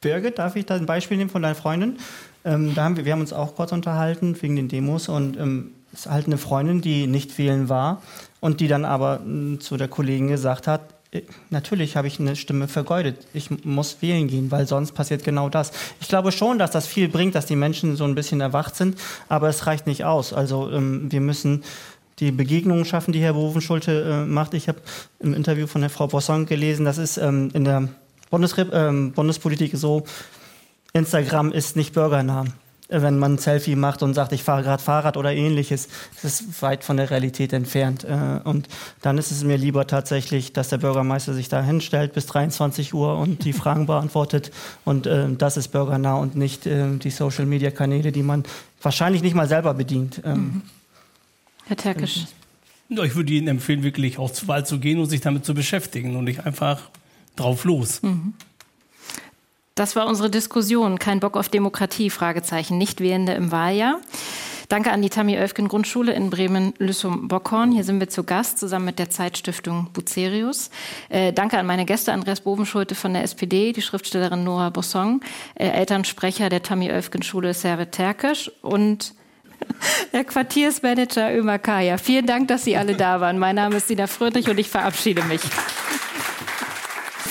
Birgit, darf ich da ein Beispiel nehmen von deiner Freundin? Ähm, da haben wir, wir haben uns auch kurz unterhalten wegen den Demos und ähm, es ist halt eine Freundin, die nicht wählen war und die dann aber äh, zu der Kollegin gesagt hat, äh, natürlich habe ich eine Stimme vergeudet. Ich muss wählen gehen, weil sonst passiert genau das. Ich glaube schon, dass das viel bringt, dass die Menschen so ein bisschen erwacht sind, aber es reicht nicht aus. Also ähm, wir müssen die Begegnungen schaffen, die Herr Bovenschulte äh, macht. Ich habe im Interview von der Frau Bossong gelesen, das ist ähm, in der Bundesrep äh, Bundespolitik so, Instagram ist nicht bürgernah. Wenn man ein Selfie macht und sagt, ich fahre gerade Fahrrad oder ähnliches, das ist weit von der Realität entfernt. Äh, und dann ist es mir lieber tatsächlich, dass der Bürgermeister sich da hinstellt bis 23 Uhr und die [laughs] Fragen beantwortet. Und äh, das ist bürgernah und nicht äh, die Social-Media-Kanäle, die man wahrscheinlich nicht mal selber bedient. Ähm, mhm. Herr Terkisch. Ich würde Ihnen empfehlen, wirklich auch zur Wahl zu gehen und sich damit zu beschäftigen und nicht einfach drauf los. Mhm. Das war unsere Diskussion. Kein Bock auf Demokratie? Fragezeichen. Nichtwählende im Wahljahr. Danke an die Tammy Oelfgen Grundschule in Bremen-Lüssum-Bockhorn. Hier sind wir zu Gast zusammen mit der Zeitstiftung Bucerius. Äh, danke an meine Gäste Andreas Bovenschulte von der SPD, die Schriftstellerin Nora Bossong, äh, Elternsprecher der Tammy Oelfgen Schule Servet Terkisch und [laughs] Herr Quartiersmanager Ömer Kaya, vielen Dank, dass Sie alle da waren. Mein Name ist Sina Fröhlich und ich verabschiede mich.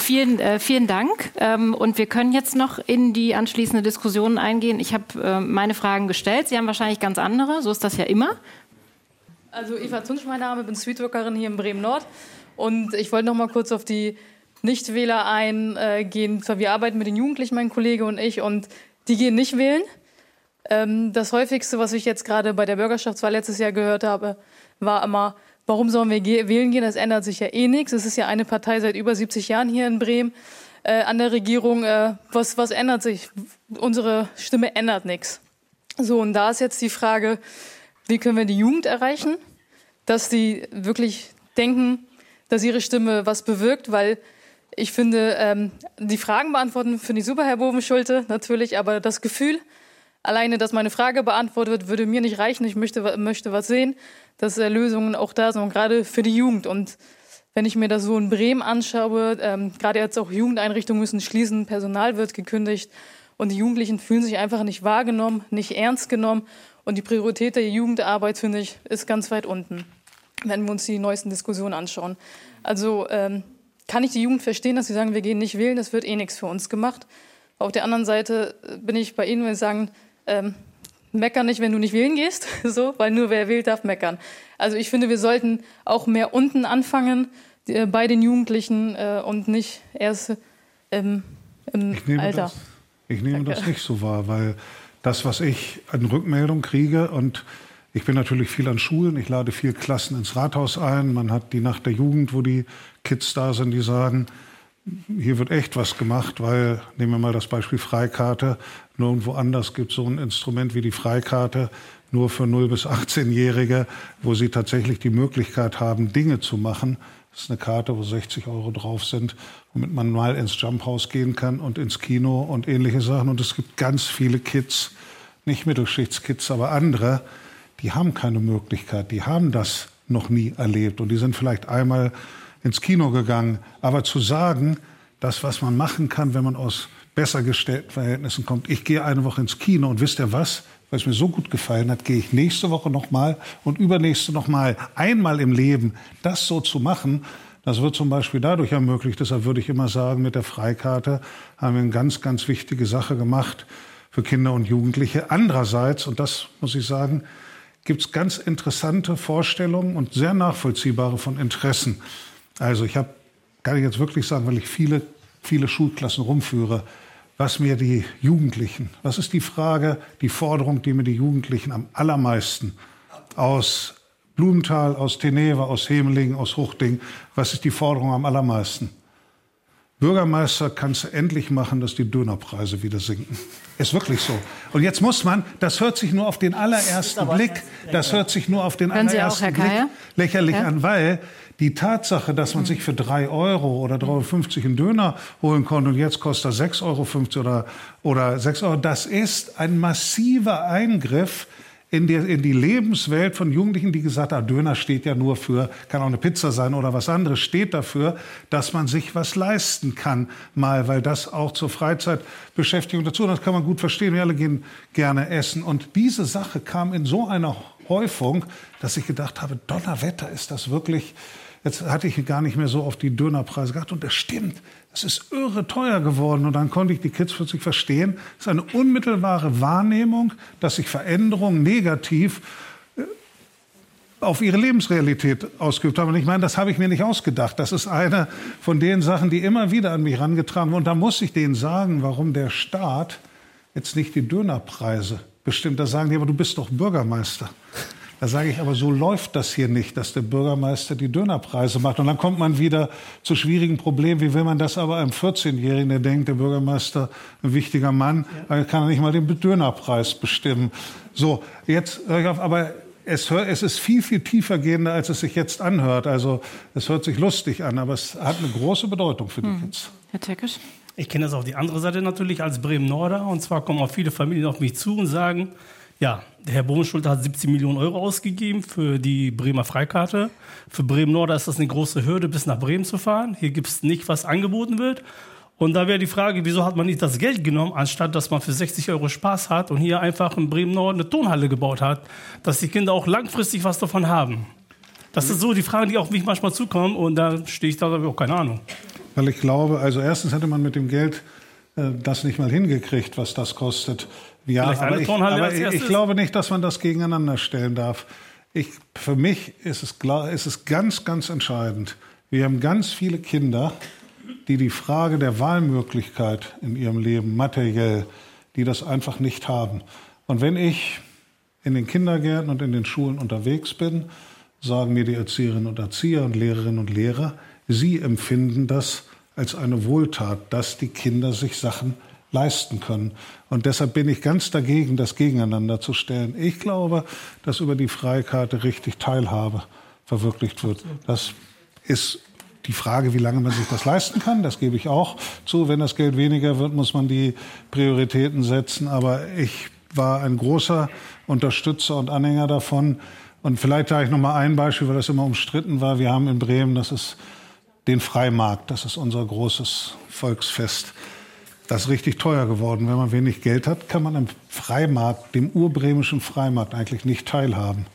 Vielen, äh, vielen Dank. Ähm, und wir können jetzt noch in die anschließende Diskussion eingehen. Ich habe äh, meine Fragen gestellt. Sie haben wahrscheinlich ganz andere. So ist das ja immer. Also Eva Zunsch, mein Name, bin Streetworkerin hier in Bremen Nord. Und ich wollte noch mal kurz auf die Nichtwähler ein, äh, wir arbeiten mit den Jugendlichen, mein Kollege und ich, und die gehen nicht wählen. Ähm, das häufigste, was ich jetzt gerade bei der Bürgerschaftswahl letztes Jahr gehört habe, war immer, warum sollen wir ge wählen gehen? Das ändert sich ja eh nichts. Es ist ja eine Partei seit über 70 Jahren hier in Bremen äh, an der Regierung. Äh, was, was ändert sich? Unsere Stimme ändert nichts. So, und da ist jetzt die Frage, wie können wir die Jugend erreichen, dass die wirklich denken, dass ihre Stimme was bewirkt, weil ich finde, ähm, die Fragen beantworten finde ich super, Herr Bovenschulte, natürlich, aber das Gefühl, alleine, dass meine Frage beantwortet wird, würde mir nicht reichen. Ich möchte, möchte was sehen, dass äh, Lösungen auch da sind, gerade für die Jugend. Und wenn ich mir das so in Bremen anschaue, ähm, gerade jetzt auch Jugendeinrichtungen müssen schließen, Personal wird gekündigt und die Jugendlichen fühlen sich einfach nicht wahrgenommen, nicht ernst genommen. Und die Priorität der Jugendarbeit, finde ich, ist ganz weit unten, wenn wir uns die neuesten Diskussionen anschauen. Also ähm, kann ich die Jugend verstehen, dass sie sagen, wir gehen nicht wählen, das wird eh nichts für uns gemacht. Auf der anderen Seite äh, bin ich bei Ihnen, wenn Sie sagen, ähm, mecker nicht, wenn du nicht wählen gehst, [laughs] so, weil nur wer wählt, darf meckern. Also ich finde, wir sollten auch mehr unten anfangen äh, bei den Jugendlichen äh, und nicht erst ähm, im ich nehme Alter. Das, ich nehme Danke. das nicht so wahr, weil das, was ich an Rückmeldung kriege und ich bin natürlich viel an Schulen, ich lade viel Klassen ins Rathaus ein. Man hat die Nacht der Jugend, wo die Kids da sind, die sagen, hier wird echt was gemacht, weil, nehmen wir mal das Beispiel Freikarte, nirgendwo anders gibt es so ein Instrument wie die Freikarte, nur für 0 bis 18-Jährige, wo sie tatsächlich die Möglichkeit haben, Dinge zu machen. Das ist eine Karte, wo 60 Euro drauf sind, womit man mal ins Jumphaus gehen kann und ins Kino und ähnliche Sachen. Und es gibt ganz viele Kids, nicht Mittelschichtskids, aber andere, die haben keine Möglichkeit, die haben das noch nie erlebt und die sind vielleicht einmal ins Kino gegangen. Aber zu sagen, das, was man machen kann, wenn man aus besser gestellten Verhältnissen kommt, ich gehe eine Woche ins Kino und wisst ihr was? Weil es mir so gut gefallen hat, gehe ich nächste Woche nochmal und übernächste nochmal. Einmal im Leben das so zu machen, das wird zum Beispiel dadurch ermöglicht. Deshalb würde ich immer sagen, mit der Freikarte haben wir eine ganz, ganz wichtige Sache gemacht für Kinder und Jugendliche. Andererseits, und das muss ich sagen, gibt es ganz interessante Vorstellungen und sehr nachvollziehbare von Interessen. Also ich habe, kann ich jetzt wirklich sagen, weil ich viele, viele Schulklassen rumführe, was mir die Jugendlichen, was ist die Frage, die Forderung, die mir die Jugendlichen am allermeisten aus Blumenthal, aus Teneva, aus Hemelingen, aus Huchting, was ist die Forderung am allermeisten? Bürgermeister, kannst du endlich machen, dass die Dönerpreise wieder sinken. Ist wirklich so. Und jetzt muss man, das hört sich nur auf den allerersten Blick, das hört sich nur auf den Hören allerersten auch, Blick lächerlich ja? an, weil die Tatsache, dass man sich für drei Euro oder 3,50 Euro einen Döner holen konnte und jetzt kostet er 6,50 Euro oder, oder 6 Euro, das ist ein massiver Eingriff in die, in die Lebenswelt von Jugendlichen, die gesagt haben, Döner steht ja nur für, kann auch eine Pizza sein oder was anderes, steht dafür, dass man sich was leisten kann, mal, weil das auch zur Freizeitbeschäftigung dazu, das kann man gut verstehen, wir alle gehen gerne essen. Und diese Sache kam in so einer Häufung, dass ich gedacht habe, Donnerwetter, ist das wirklich Jetzt hatte ich gar nicht mehr so auf die Dönerpreise geachtet. Und das stimmt. Es ist irre teuer geworden. Und dann konnte ich die Kids plötzlich verstehen. Es ist eine unmittelbare Wahrnehmung, dass sich Veränderungen negativ äh, auf ihre Lebensrealität ausgeübt haben. Und ich meine, das habe ich mir nicht ausgedacht. Das ist eine von den Sachen, die immer wieder an mich herangetragen wurden. Und da muss ich denen sagen, warum der Staat jetzt nicht die Dönerpreise bestimmt. Da sagen die, aber du bist doch Bürgermeister. Da sage ich aber, so läuft das hier nicht, dass der Bürgermeister die Dönerpreise macht. Und dann kommt man wieder zu schwierigen Problemen. Wie will man das aber einem 14-Jährigen, der denkt, der Bürgermeister, ein wichtiger Mann, ja. kann er nicht mal den Dönerpreis bestimmen. So, jetzt, aber es, es, ist viel, viel tiefer gehender, als es sich jetzt anhört. Also es hört sich lustig an, aber es hat eine große Bedeutung für die hm. Kids. Herr Teckisch? Ich kenne das auf die andere Seite natürlich als Bremen-Norder. Und zwar kommen auch viele Familien auf mich zu und sagen, ja, Herr Bohmenschulte hat 17 Millionen Euro ausgegeben für die Bremer Freikarte. Für Bremen-Nord ist das eine große Hürde, bis nach Bremen zu fahren. Hier gibt es nicht, was angeboten wird. Und da wäre die Frage, wieso hat man nicht das Geld genommen, anstatt dass man für 60 Euro Spaß hat und hier einfach in Bremen-Nord eine Tonhalle gebaut hat, dass die Kinder auch langfristig was davon haben. Das sind so die Fragen, die auf mich manchmal zukommen und da stehe ich da, habe ich auch keine Ahnung. Weil ich glaube, also erstens hätte man mit dem Geld äh, das nicht mal hingekriegt, was das kostet. Ja, aber, ich, aber ich, ich, glaube nicht, dass man das gegeneinander stellen darf. Ich, für mich ist es, klar, ist es ganz, ganz entscheidend. Wir haben ganz viele Kinder, die die Frage der Wahlmöglichkeit in ihrem Leben materiell, die das einfach nicht haben. Und wenn ich in den Kindergärten und in den Schulen unterwegs bin, sagen mir die Erzieherinnen und Erzieher und Lehrerinnen und Lehrer, sie empfinden das als eine Wohltat, dass die Kinder sich Sachen leisten können. Und deshalb bin ich ganz dagegen, das gegeneinander zu stellen. Ich glaube, dass über die Freikarte richtig Teilhabe verwirklicht wird. Das ist die Frage, wie lange man sich das leisten kann, das gebe ich auch zu. Wenn das Geld weniger wird, muss man die Prioritäten setzen. Aber ich war ein großer Unterstützer und Anhänger davon. Und vielleicht sage ich noch mal ein Beispiel, weil das immer umstritten war. Wir haben in Bremen, das ist den Freimarkt, das ist unser großes Volksfest. Das ist richtig teuer geworden. Wenn man wenig Geld hat, kann man am Freimarkt, dem urbremischen Freimarkt, eigentlich nicht teilhaben.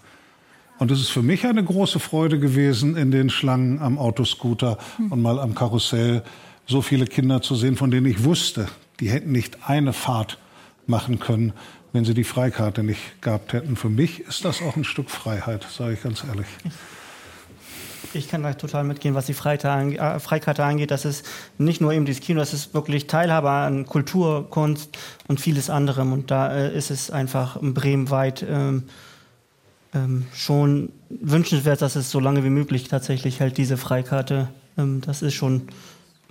Und es ist für mich eine große Freude gewesen, in den Schlangen am Autoscooter und mal am Karussell so viele Kinder zu sehen, von denen ich wusste, die hätten nicht eine Fahrt machen können, wenn sie die Freikarte nicht gehabt hätten. Für mich ist das auch ein Stück Freiheit, sage ich ganz ehrlich. Ich kann da total mitgehen, was die äh, Freikarte angeht. Das ist nicht nur eben dieses Kino, das ist wirklich Teilhabe an Kultur, Kunst und vieles anderem. Und da äh, ist es einfach bremenweit ähm, ähm, schon wünschenswert, dass es so lange wie möglich tatsächlich halt diese Freikarte, ähm, das ist schon.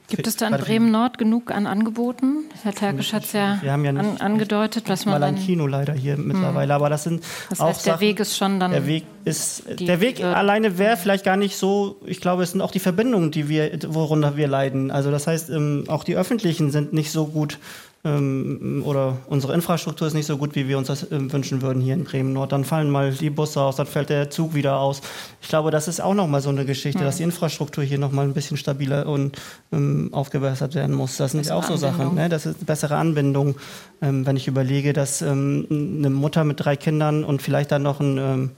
Gibt es da in Bremen Nord genug an Angeboten? Herr Terkisch hat es ja, ja an, angedeutet, was man mal ein Kino leider hier hm. mittlerweile, aber das sind das heißt, auch der Weg ist schon dann der Weg ist der Weg alleine wäre vielleicht gar nicht so. Ich glaube, es sind auch die Verbindungen, die wir worunter wir leiden. Also das heißt, ähm, auch die öffentlichen sind nicht so gut ähm, oder unsere Infrastruktur ist nicht so gut, wie wir uns das äh, wünschen würden hier in Bremen Nord. Dann fallen mal die Busse aus, dann fällt der Zug wieder aus. Ich glaube, das ist auch noch mal so eine Geschichte, mhm. dass die Infrastruktur hier noch mal ein bisschen stabiler und ähm, aufgebessert werden muss. Das sind auch so Sachen. Ne? Das ist bessere Anbindung. Ähm, wenn ich überlege, dass ähm, eine Mutter mit drei Kindern und vielleicht dann noch ein ähm,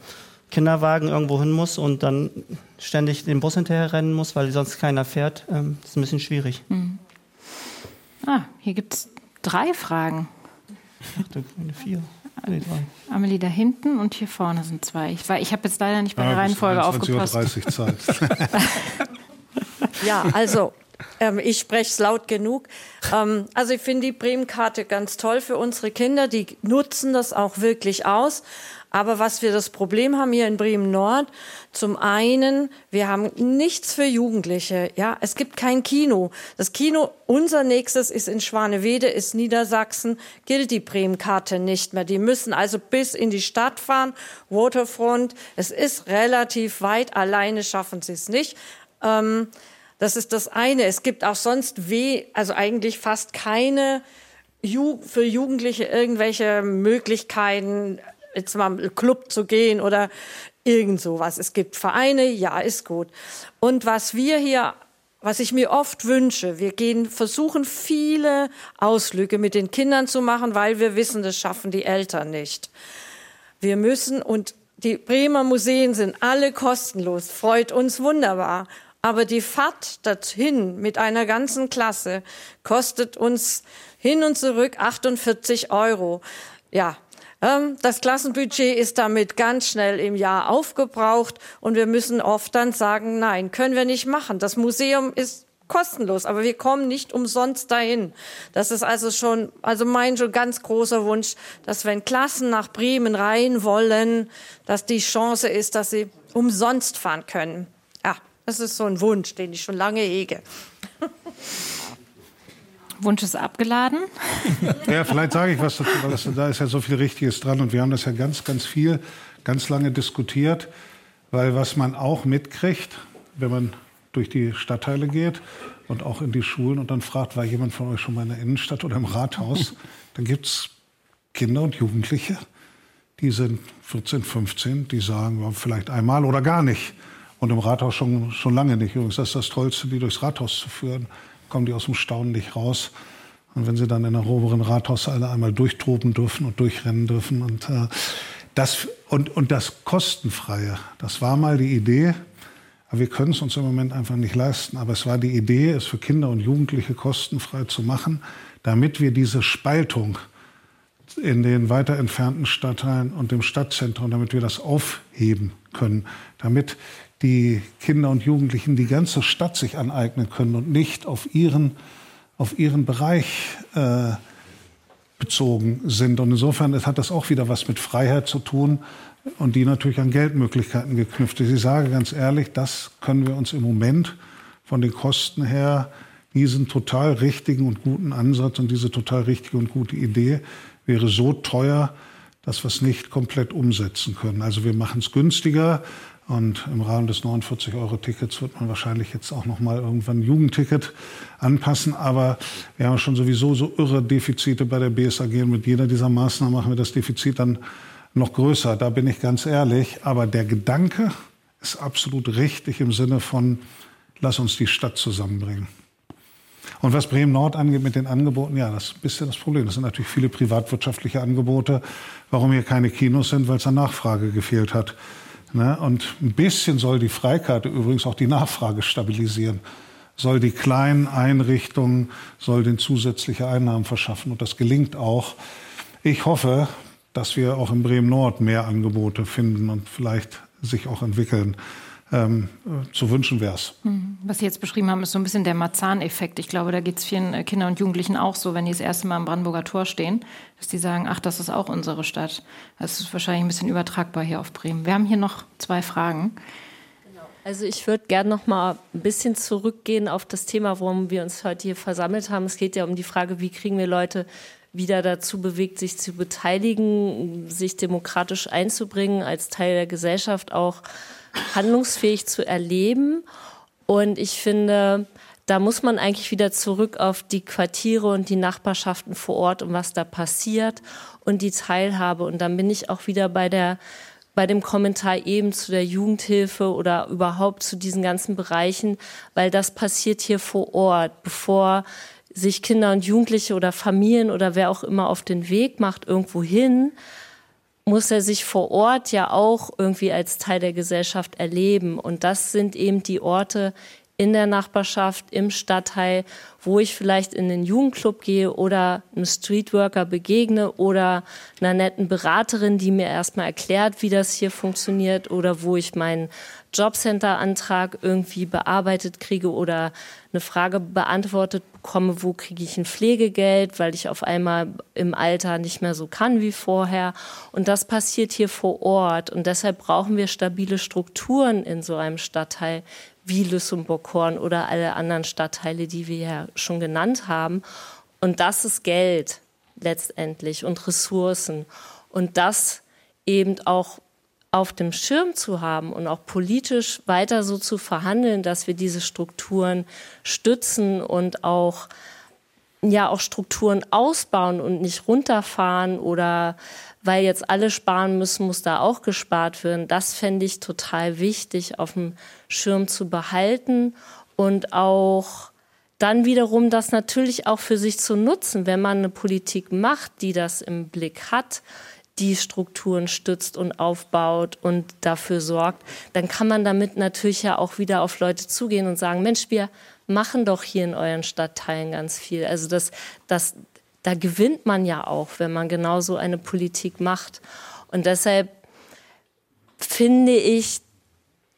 Kinderwagen irgendwo hin muss und dann ständig den Bus hinterher rennen muss, weil sonst keiner fährt, ähm, ist ein bisschen schwierig. Mhm. Ah, hier gibt es drei Fragen. Ich dachte, eine vier. Nee, drei. Amelie da hinten und hier vorne sind zwei. Ich, ich habe jetzt leider nicht bei der Reihenfolge aufgepasst. 30 Zeit. [laughs] ja, also ähm, ich spreche es laut genug. Ähm, also ich finde die Bremen-Karte ganz toll für unsere Kinder. Die nutzen das auch wirklich aus. Aber was wir das Problem haben hier in Bremen Nord, zum einen, wir haben nichts für Jugendliche. Ja, es gibt kein Kino. Das Kino, unser nächstes ist in Schwanewede, ist Niedersachsen, gilt die Bremen-Karte nicht mehr. Die müssen also bis in die Stadt fahren, Waterfront. Es ist relativ weit, alleine schaffen sie es nicht. Ähm, das ist das eine. Es gibt auch sonst weh, also eigentlich fast keine Ju für Jugendliche irgendwelche Möglichkeiten, jetzt mal im Club zu gehen oder irgend sowas. Es gibt Vereine, ja, ist gut. Und was wir hier was ich mir oft wünsche, wir gehen, versuchen viele Ausflüge mit den Kindern zu machen, weil wir wissen, das schaffen die Eltern nicht. Wir müssen, und die Bremer Museen sind alle kostenlos, freut uns wunderbar. Aber die Fahrt dorthin mit einer ganzen Klasse kostet uns hin und zurück 48 Euro. Ja, das Klassenbudget ist damit ganz schnell im Jahr aufgebraucht und wir müssen oft dann sagen, nein, können wir nicht machen. Das Museum ist kostenlos, aber wir kommen nicht umsonst dahin. Das ist also schon, also mein schon ganz großer Wunsch, dass wenn Klassen nach Bremen rein wollen, dass die Chance ist, dass sie umsonst fahren können. Ja, das ist so ein Wunsch, den ich schon lange hege. [laughs] Wunsch ist abgeladen. Ja, vielleicht sage ich was dazu, weil das, da ist ja so viel Richtiges dran und wir haben das ja ganz, ganz viel, ganz lange diskutiert, weil was man auch mitkriegt, wenn man durch die Stadtteile geht und auch in die Schulen und dann fragt, war jemand von euch schon mal in der Innenstadt oder im Rathaus, dann gibt es Kinder und Jugendliche, die sind 14, 15, die sagen, vielleicht einmal oder gar nicht. Und im Rathaus schon, schon lange nicht. Übrigens, das ist das Tollste, die durchs Rathaus zu führen kommen die aus dem Staunen nicht raus. Und wenn sie dann in der oberen Rathaushalle einmal durchtoben dürfen und durchrennen dürfen und äh, das und, und das kostenfreie, das war mal die Idee, aber wir können es uns im Moment einfach nicht leisten. Aber es war die Idee, es für Kinder und Jugendliche kostenfrei zu machen, damit wir diese Spaltung in den weiter entfernten Stadtteilen und dem Stadtzentrum, damit wir das aufheben können, damit die Kinder und Jugendlichen die ganze Stadt sich aneignen können und nicht auf ihren, auf ihren Bereich äh, bezogen sind. Und insofern hat das auch wieder was mit Freiheit zu tun und die natürlich an Geldmöglichkeiten geknüpft ist. Ich sage ganz ehrlich, das können wir uns im Moment von den Kosten her, diesen total richtigen und guten Ansatz und diese total richtige und gute Idee wäre so teuer, dass wir es nicht komplett umsetzen können. Also wir machen es günstiger, und im Rahmen des 49-Euro-Tickets wird man wahrscheinlich jetzt auch noch mal irgendwann ein Jugendticket anpassen. Aber wir haben schon sowieso so irre Defizite bei der BSAG. Und mit jeder dieser Maßnahmen machen wir das Defizit dann noch größer. Da bin ich ganz ehrlich. Aber der Gedanke ist absolut richtig im Sinne von, lass uns die Stadt zusammenbringen. Und was Bremen Nord angeht mit den Angeboten, ja, das ist ein bisschen das Problem. Das sind natürlich viele privatwirtschaftliche Angebote. Warum hier keine Kinos sind, weil es an Nachfrage gefehlt hat. Ne? Und ein bisschen soll die Freikarte übrigens auch die Nachfrage stabilisieren. Soll die kleinen Einrichtungen, soll den zusätzliche Einnahmen verschaffen. Und das gelingt auch. Ich hoffe, dass wir auch in Bremen Nord mehr Angebote finden und vielleicht sich auch entwickeln ähm, zu wünschen wäre es. Hm. Was Sie jetzt beschrieben haben, ist so ein bisschen der Marzahn-Effekt. Ich glaube, da geht es vielen äh, Kindern und Jugendlichen auch so, wenn die das erste Mal am Brandenburger Tor stehen, dass die sagen, ach, das ist auch unsere Stadt. Das ist wahrscheinlich ein bisschen übertragbar hier auf Bremen. Wir haben hier noch zwei Fragen. Genau. Also ich würde gerne noch mal ein bisschen zurückgehen auf das Thema, worum wir uns heute hier versammelt haben. Es geht ja um die Frage, wie kriegen wir Leute wieder dazu bewegt, sich zu beteiligen, sich demokratisch einzubringen, als Teil der Gesellschaft auch handlungsfähig zu erleben. Und ich finde, da muss man eigentlich wieder zurück auf die Quartiere und die Nachbarschaften vor Ort und was da passiert und die Teilhabe. Und dann bin ich auch wieder bei der bei dem Kommentar eben zu der Jugendhilfe oder überhaupt zu diesen ganzen Bereichen, weil das passiert hier vor Ort, bevor sich Kinder und Jugendliche oder Familien oder wer auch immer auf den Weg macht irgendwo hin, muss er sich vor Ort ja auch irgendwie als Teil der Gesellschaft erleben. Und das sind eben die Orte in der Nachbarschaft, im Stadtteil, wo ich vielleicht in den Jugendclub gehe oder einem Streetworker begegne oder einer netten Beraterin, die mir erstmal erklärt, wie das hier funktioniert oder wo ich meinen Jobcenter-Antrag irgendwie bearbeitet kriege oder eine Frage beantwortet bekomme, wo kriege ich ein Pflegegeld, weil ich auf einmal im Alter nicht mehr so kann wie vorher. Und das passiert hier vor Ort. Und deshalb brauchen wir stabile Strukturen in so einem Stadtteil wie Lüssemburg-Horn oder alle anderen Stadtteile, die wir ja schon genannt haben. Und das ist Geld letztendlich und Ressourcen. Und das eben auch auf dem Schirm zu haben und auch politisch weiter so zu verhandeln, dass wir diese Strukturen stützen und auch ja auch Strukturen ausbauen und nicht runterfahren oder weil jetzt alle sparen müssen, muss da auch gespart werden. Das fände ich total wichtig, auf dem Schirm zu behalten und auch dann wiederum das natürlich auch für sich zu nutzen, wenn man eine Politik macht, die das im Blick hat die Strukturen stützt und aufbaut und dafür sorgt, dann kann man damit natürlich ja auch wieder auf Leute zugehen und sagen, Mensch, wir machen doch hier in euren Stadtteilen ganz viel. Also das, das, da gewinnt man ja auch, wenn man genau so eine Politik macht. Und deshalb finde ich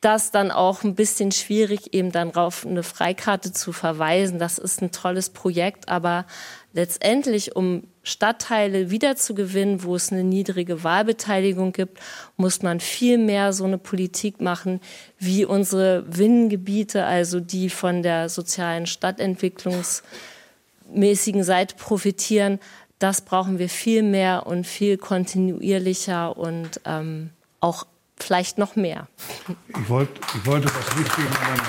das dann auch ein bisschen schwierig, eben dann auf eine Freikarte zu verweisen. Das ist ein tolles Projekt, aber letztendlich, um Stadtteile wiederzugewinnen, wo es eine niedrige Wahlbeteiligung gibt, muss man viel mehr so eine Politik machen, wie unsere Winnengebiete, also die von der sozialen Stadtentwicklungsmäßigen Seite profitieren. Das brauchen wir viel mehr und viel kontinuierlicher und ähm, auch vielleicht noch mehr. Ich, wollt, ich wollte das nicht gegeneinander.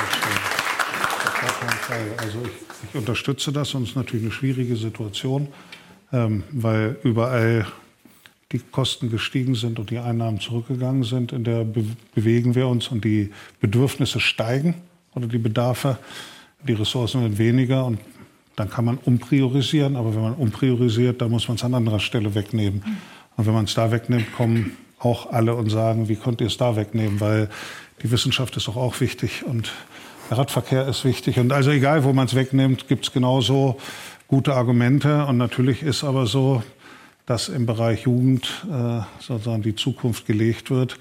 Also ich, ich unterstütze das und es ist natürlich eine schwierige Situation ähm, weil überall die Kosten gestiegen sind und die Einnahmen zurückgegangen sind. In der be bewegen wir uns und die Bedürfnisse steigen oder die Bedarfe, die Ressourcen werden weniger und dann kann man umpriorisieren. Aber wenn man umpriorisiert, dann muss man es an anderer Stelle wegnehmen. Und wenn man es da wegnimmt, kommen auch alle und sagen, wie könnt ihr es da wegnehmen? Weil die Wissenschaft ist doch auch wichtig und der Radverkehr ist wichtig. Und also egal, wo man es wegnimmt, gibt es genauso gute Argumente. Und natürlich ist aber so, dass im Bereich Jugend äh, sozusagen die Zukunft gelegt wird.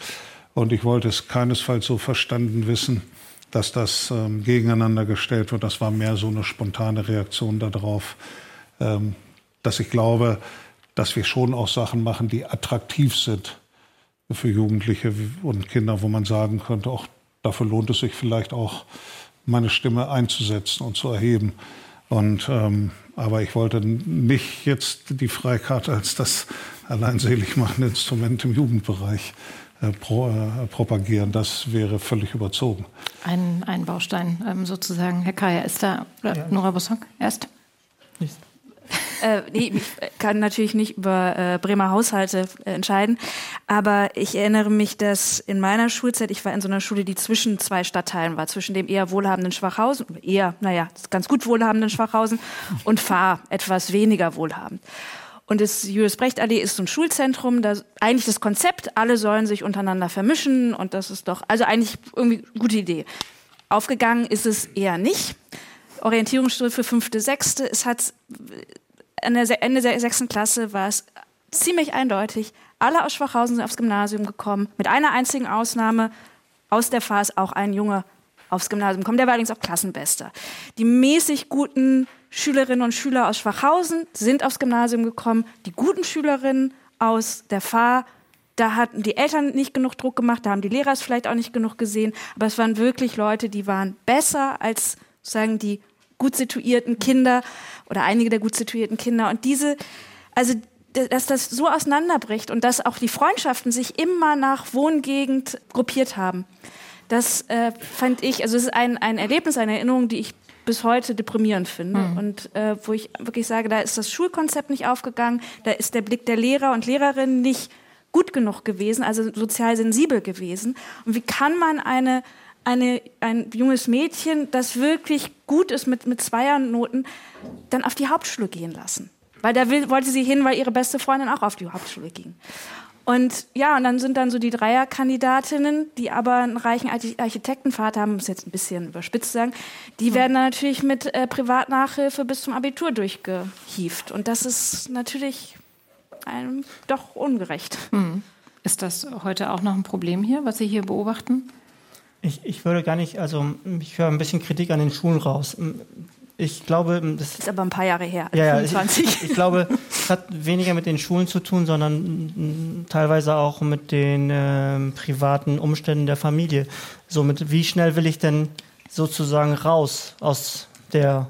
Und ich wollte es keinesfalls so verstanden wissen, dass das ähm, gegeneinander gestellt wird. Das war mehr so eine spontane Reaktion darauf, ähm, dass ich glaube, dass wir schon auch Sachen machen, die attraktiv sind für Jugendliche und Kinder, wo man sagen könnte, auch dafür lohnt es sich vielleicht auch, meine Stimme einzusetzen und zu erheben. Und, ähm, aber ich wollte nicht jetzt die Freikarte als das [laughs] alleinselig machende Instrument im Jugendbereich äh, pro, äh, propagieren. Das wäre völlig überzogen. Ein, ein Baustein ähm, sozusagen. Herr Kaya, ist da, oder ja. Nora Bossok erst? Nicht. Äh, nee, ich kann natürlich nicht über äh, Bremer Haushalte äh, entscheiden, aber ich erinnere mich, dass in meiner Schulzeit, ich war in so einer Schule, die zwischen zwei Stadtteilen war, zwischen dem eher wohlhabenden Schwachhausen, eher, naja, ganz gut wohlhabenden Schwachhausen und Fahr, etwas weniger wohlhabend. Und das Julius Brecht Allee ist so ein Schulzentrum, da eigentlich das Konzept, alle sollen sich untereinander vermischen und das ist doch, also eigentlich irgendwie gute Idee. Aufgegangen ist es eher nicht. Orientierungsstunde für fünfte, sechste. Es hat Ende der sechsten Klasse war es ziemlich eindeutig. Alle aus Schwachhausen sind aufs Gymnasium gekommen. Mit einer einzigen Ausnahme. Aus der Phase auch ein Junge aufs Gymnasium gekommen. Der war allerdings auch Klassenbester. Die mäßig guten Schülerinnen und Schüler aus Schwachhausen sind aufs Gymnasium gekommen. Die guten Schülerinnen aus der Fahr, da hatten die Eltern nicht genug Druck gemacht, da haben die Lehrer es vielleicht auch nicht genug gesehen. Aber es waren wirklich Leute, die waren besser als sozusagen die gut situierten Kinder oder einige der gut situierten Kinder. Und diese, also dass das so auseinanderbricht und dass auch die Freundschaften sich immer nach Wohngegend gruppiert haben. Das äh, fand ich, also es ist ein, ein Erlebnis, eine Erinnerung, die ich bis heute deprimierend finde mhm. und äh, wo ich wirklich sage, da ist das Schulkonzept nicht aufgegangen, da ist der Blick der Lehrer und Lehrerinnen nicht gut genug gewesen, also sozial sensibel gewesen. Und wie kann man eine eine, ein junges Mädchen, das wirklich gut ist mit, mit Zweiernoten, dann auf die Hauptschule gehen lassen. Weil da will, wollte sie hin, weil ihre beste Freundin auch auf die Hauptschule ging. Und ja, und dann sind dann so die Dreierkandidatinnen, die aber einen reichen Architektenvater haben, muss jetzt ein bisschen überspitzt sagen, die mhm. werden dann natürlich mit äh, Privatnachhilfe bis zum Abitur durchgehieft. Und das ist natürlich einem doch ungerecht. Mhm. Ist das heute auch noch ein Problem hier, was Sie hier beobachten? Ich, ich würde gar nicht, also ich höre ein bisschen Kritik an den Schulen raus. Ich glaube, das ist aber ein paar Jahre her. Ja, 25. Ich, ich, glaube, es hat weniger mit den Schulen zu tun, sondern teilweise auch mit den äh, privaten Umständen der Familie. Somit, wie schnell will ich denn sozusagen raus aus der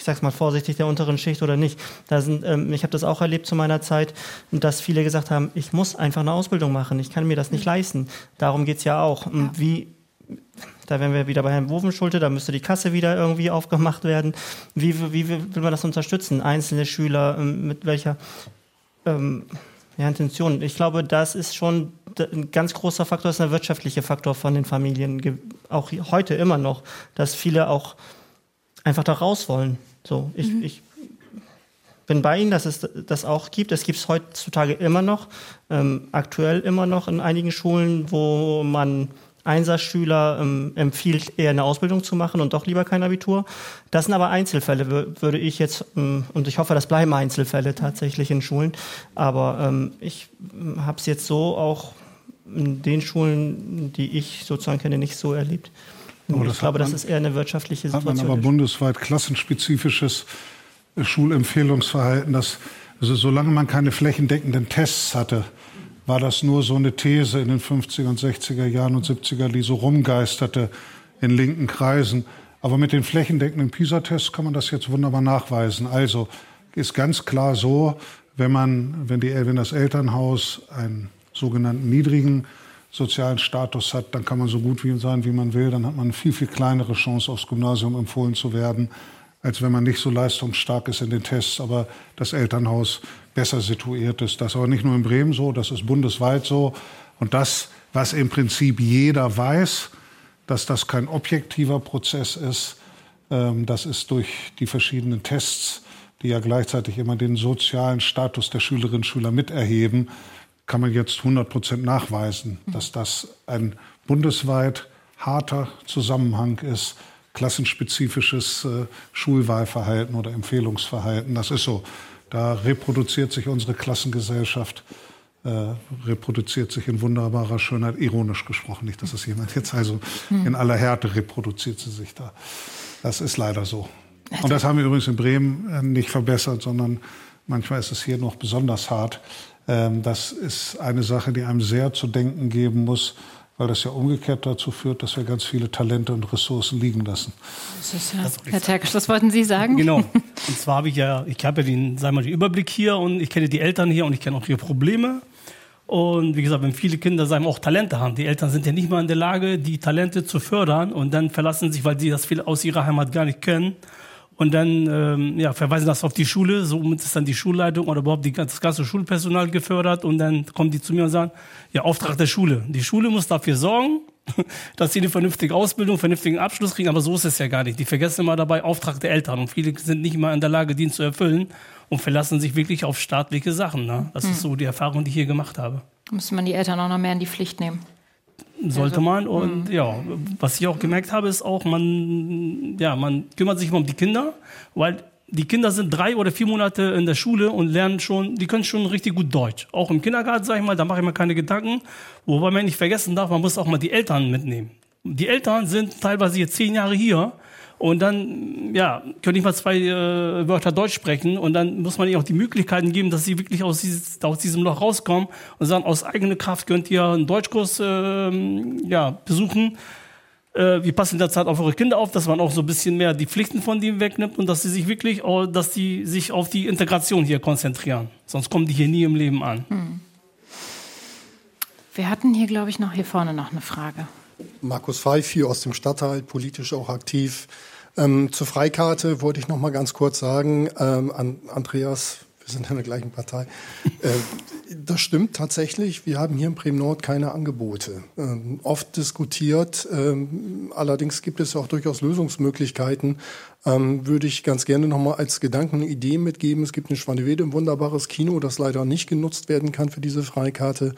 ich sag's mal vorsichtig, der unteren Schicht oder nicht. Da sind, ähm, ich habe das auch erlebt zu meiner Zeit, dass viele gesagt haben, ich muss einfach eine Ausbildung machen, ich kann mir das nicht leisten. Darum geht's ja auch. Ja. Wie da wären wir wieder bei Herrn Wovenschulte, da müsste die Kasse wieder irgendwie aufgemacht werden. Wie, wie, wie will man das unterstützen? Einzelne Schüler, ähm, mit welcher ähm, ja, Intention? Ich glaube, das ist schon ein ganz großer Faktor, das ist ein wirtschaftlicher Faktor von den Familien, auch heute immer noch, dass viele auch einfach da raus wollen. So, ich, mhm. ich bin bei Ihnen, dass es das auch gibt. Es gibt es heutzutage immer noch, ähm, aktuell immer noch in einigen Schulen, wo man Einsatzschüler ähm, empfiehlt, eher eine Ausbildung zu machen und doch lieber kein Abitur. Das sind aber Einzelfälle, würde ich jetzt, ähm, und ich hoffe, das bleiben Einzelfälle tatsächlich in Schulen. Aber ähm, ich ähm, habe es jetzt so auch in den Schulen, die ich sozusagen kenne, nicht so erlebt. Oh, ich glaube, man, das ist eher eine wirtschaftliche Situation. Hat man aber bundesweit klassenspezifisches Schulempfehlungsverhalten, das, also solange man keine flächendeckenden Tests hatte, war das nur so eine These in den 50er und 60er Jahren und 70er, die so rumgeisterte in linken Kreisen. Aber mit den flächendeckenden PISA-Tests kann man das jetzt wunderbar nachweisen. Also ist ganz klar so, wenn man, wenn, die, wenn das Elternhaus einen sogenannten niedrigen sozialen Status hat, dann kann man so gut wie sein, wie man will. Dann hat man eine viel, viel kleinere Chance, aufs Gymnasium empfohlen zu werden, als wenn man nicht so leistungsstark ist in den Tests, aber das Elternhaus besser situiert ist. Das ist aber nicht nur in Bremen so, das ist bundesweit so. Und das, was im Prinzip jeder weiß, dass das kein objektiver Prozess ist, ähm, das ist durch die verschiedenen Tests, die ja gleichzeitig immer den sozialen Status der Schülerinnen und Schüler miterheben, kann man jetzt 100 Prozent nachweisen, dass das ein bundesweit harter Zusammenhang ist, klassenspezifisches äh, Schulwahlverhalten oder Empfehlungsverhalten. Das ist so. Da reproduziert sich unsere Klassengesellschaft äh, reproduziert sich in wunderbarer Schönheit, ironisch gesprochen, nicht, dass es jemand jetzt also hm. in aller Härte reproduziert sie sich da. Das ist leider so. Und das haben wir übrigens in Bremen äh, nicht verbessert, sondern manchmal ist es hier noch besonders hart. Ähm, das ist eine Sache, die einem sehr zu denken geben muss, weil das ja umgekehrt dazu führt, dass wir ganz viele Talente und Ressourcen liegen lassen. Das ist ja, Herr Terkisch, das wollten Sie sagen? Genau. [laughs] Und zwar habe ich ja, ich habe ja den, sagen wir mal, den Überblick hier und ich kenne die Eltern hier und ich kenne auch ihre Probleme. Und wie gesagt, wenn viele Kinder sagen, auch Talente haben, die Eltern sind ja nicht mal in der Lage, die Talente zu fördern und dann verlassen sich, weil sie das viel aus ihrer Heimat gar nicht können. Und dann ähm, ja, verweisen das auf die Schule, somit ist dann die Schulleitung oder überhaupt die, das ganze Schulpersonal gefördert und dann kommen die zu mir und sagen, ja, Auftrag der Schule. Die Schule muss dafür sorgen, [laughs] dass sie eine vernünftige Ausbildung, einen vernünftigen Abschluss kriegen, aber so ist es ja gar nicht. Die vergessen immer dabei Auftrag der Eltern und viele sind nicht mal in der Lage, den zu erfüllen und verlassen sich wirklich auf staatliche Sachen. Ne? Das hm. ist so die Erfahrung, die ich hier gemacht habe. Müsste man die Eltern auch noch mehr in die Pflicht nehmen. Sollte also, man. Und mh. ja, was ich auch gemerkt habe, ist auch, man, ja, man kümmert sich immer um die Kinder, weil die Kinder sind drei oder vier Monate in der Schule und lernen schon, die können schon richtig gut Deutsch. Auch im Kindergarten, sage ich mal, da mache ich mir keine Gedanken. Wobei man nicht vergessen darf, man muss auch mal die Eltern mitnehmen. Die Eltern sind teilweise jetzt zehn Jahre hier und dann, ja, können nicht mal zwei äh, Wörter Deutsch sprechen. Und dann muss man ihnen auch die Möglichkeiten geben, dass sie wirklich aus, dieses, aus diesem Loch rauskommen und sagen, aus eigener Kraft könnt ihr einen Deutschkurs äh, ja, besuchen. Äh, wir passen in der Zeit auf eure Kinder auf, dass man auch so ein bisschen mehr die Pflichten von denen wegnimmt und dass sie sich wirklich, dass die sich auf die Integration hier konzentrieren. Sonst kommen die hier nie im Leben an. Hm. Wir hatten hier, glaube ich, noch hier vorne noch eine Frage. Markus Pfeif hier aus dem Stadtteil, politisch auch aktiv. Ähm, zur Freikarte wollte ich noch mal ganz kurz sagen, ähm, an Andreas, wir sind in der gleichen Partei. Äh, das stimmt tatsächlich. Wir haben hier in Bremen-Nord keine Angebote. Ähm, oft diskutiert. Ähm, allerdings gibt es auch durchaus Lösungsmöglichkeiten. Ähm, würde ich ganz gerne noch mal als Gedanken eine Idee mitgeben. Es gibt in Schwanewede ein wunderbares Kino, das leider nicht genutzt werden kann für diese Freikarte.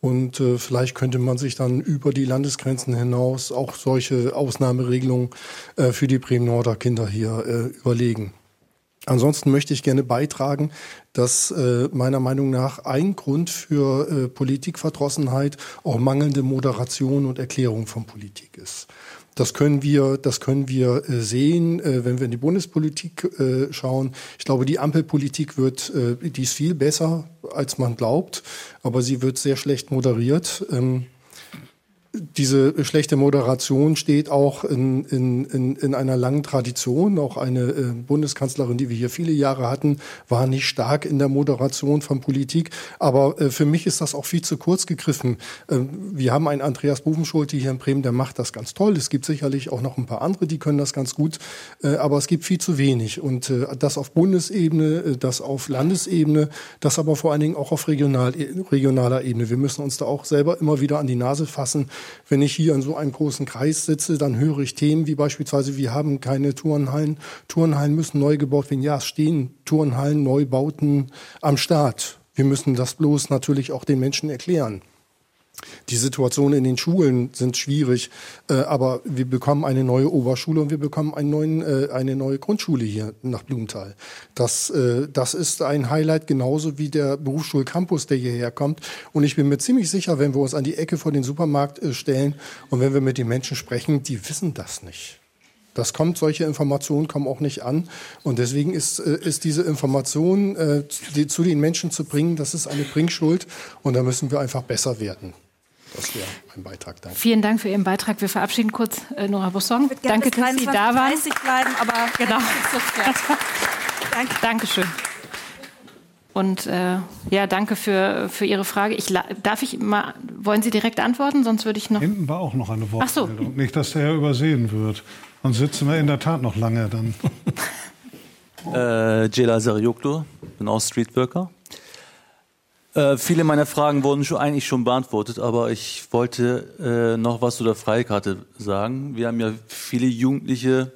Und äh, vielleicht könnte man sich dann über die Landesgrenzen hinaus auch solche Ausnahmeregelungen äh, für die Bremen-Norder Kinder hier äh, überlegen. Ansonsten möchte ich gerne beitragen, dass äh, meiner Meinung nach ein Grund für äh, Politikverdrossenheit auch mangelnde Moderation und Erklärung von Politik ist. Das können wir, das können wir äh, sehen, äh, wenn wir in die Bundespolitik äh, schauen. Ich glaube, die Ampelpolitik wird, die ist viel besser, als man glaubt, aber sie wird sehr schlecht moderiert. Ähm, diese schlechte Moderation steht auch in, in, in, in einer langen Tradition. Auch eine äh, Bundeskanzlerin, die wir hier viele Jahre hatten, war nicht stark in der Moderation von Politik. Aber äh, für mich ist das auch viel zu kurz gegriffen. Äh, wir haben einen Andreas Bufenschulte hier in Bremen, der macht das ganz toll. Es gibt sicherlich auch noch ein paar andere, die können das ganz gut. Äh, aber es gibt viel zu wenig. Und äh, das auf Bundesebene, äh, das auf Landesebene, das aber vor allen Dingen auch auf regional, regionaler Ebene. Wir müssen uns da auch selber immer wieder an die Nase fassen wenn ich hier in so einem großen Kreis sitze, dann höre ich Themen wie beispielsweise, wir haben keine Turnhallen. Turnhallen müssen neu gebaut werden. Ja, es stehen Turnhallen, Neubauten am Start. Wir müssen das bloß natürlich auch den Menschen erklären. Die Situation in den Schulen sind schwierig, äh, aber wir bekommen eine neue Oberschule und wir bekommen einen neuen, äh, eine neue Grundschule hier nach Blumenthal. Das, äh, das ist ein Highlight, genauso wie der Berufsschulcampus, der hierher kommt. Und ich bin mir ziemlich sicher, wenn wir uns an die Ecke vor den Supermarkt äh, stellen und wenn wir mit den Menschen sprechen, die wissen das nicht. Das kommt, solche Informationen kommen auch nicht an. Und deswegen ist, äh, ist diese Information äh, die, zu den Menschen zu bringen, das ist eine Bringschuld. Und da müssen wir einfach besser werden. Das wäre mein Beitrag. Danke. Vielen Dank für Ihren Beitrag. Wir verabschieden kurz äh, Nora Bussong. Danke, dass Sie da waren. bleiben, aber [laughs] genau. danke. Dankeschön. Und äh, ja, danke für, für Ihre Frage. Ich, darf ich mal, wollen Sie direkt antworten? Sonst würde ich noch. Hinten war auch noch eine Wortmeldung. So. Nicht, dass der Herr übersehen wird. Dann sitzen wir in der Tat noch lange dann. [laughs] äh, Jela Serioklu, bin auch Streetworker. Äh, viele meiner Fragen wurden schon, eigentlich schon beantwortet, aber ich wollte äh, noch was zu der Freikarte sagen. Wir haben ja viele Jugendliche,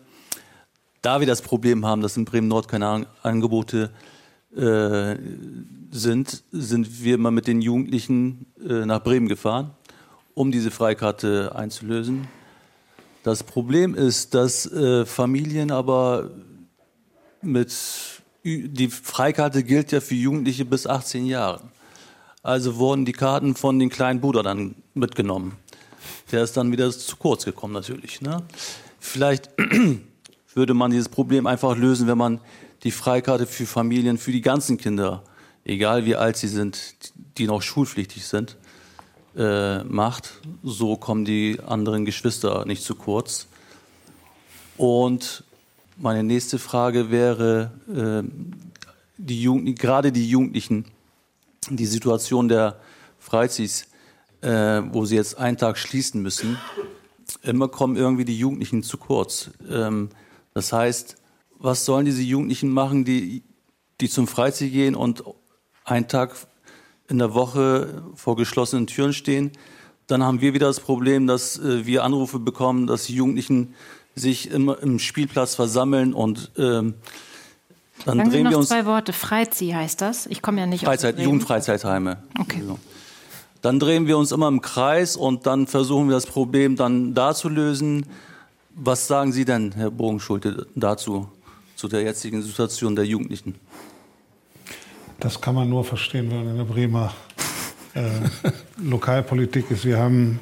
da wir das Problem haben, dass in Bremen Nord keine An Angebote äh, sind, sind wir mal mit den Jugendlichen äh, nach Bremen gefahren, um diese Freikarte einzulösen. Das Problem ist, dass äh, Familien aber mit die Freikarte gilt ja für Jugendliche bis 18 Jahre. Also wurden die Karten von den kleinen Bruder dann mitgenommen. Der ist dann wieder zu kurz gekommen natürlich. Ne? Vielleicht [clears throat] würde man dieses Problem einfach lösen, wenn man die Freikarte für Familien, für die ganzen Kinder, egal wie alt sie sind, die noch schulpflichtig sind, äh, macht. So kommen die anderen Geschwister nicht zu kurz. Und meine nächste Frage wäre, äh, die Jugend, gerade die Jugendlichen, die Situation der Freizeits, äh, wo sie jetzt einen Tag schließen müssen, immer kommen irgendwie die Jugendlichen zu kurz. Ähm, das heißt, was sollen diese Jugendlichen machen, die, die zum Freizeit gehen und einen Tag in der Woche vor geschlossenen Türen stehen? Dann haben wir wieder das Problem, dass äh, wir Anrufe bekommen, dass die Jugendlichen sich immer im Spielplatz versammeln und ähm, dann Sagen drehen Sie noch wir uns zwei Worte. Freizieh heißt das. Ich komme ja nicht Freizeit, aus. Jugendfreizeitheime. Okay. Dann drehen wir uns immer im Kreis und dann versuchen wir das Problem dann da zu lösen. Was sagen Sie denn, Herr Bogenschulte, dazu, zu der jetzigen Situation der Jugendlichen? Das kann man nur verstehen, wenn man in der Bremer äh, [laughs] Lokalpolitik ist. Wir haben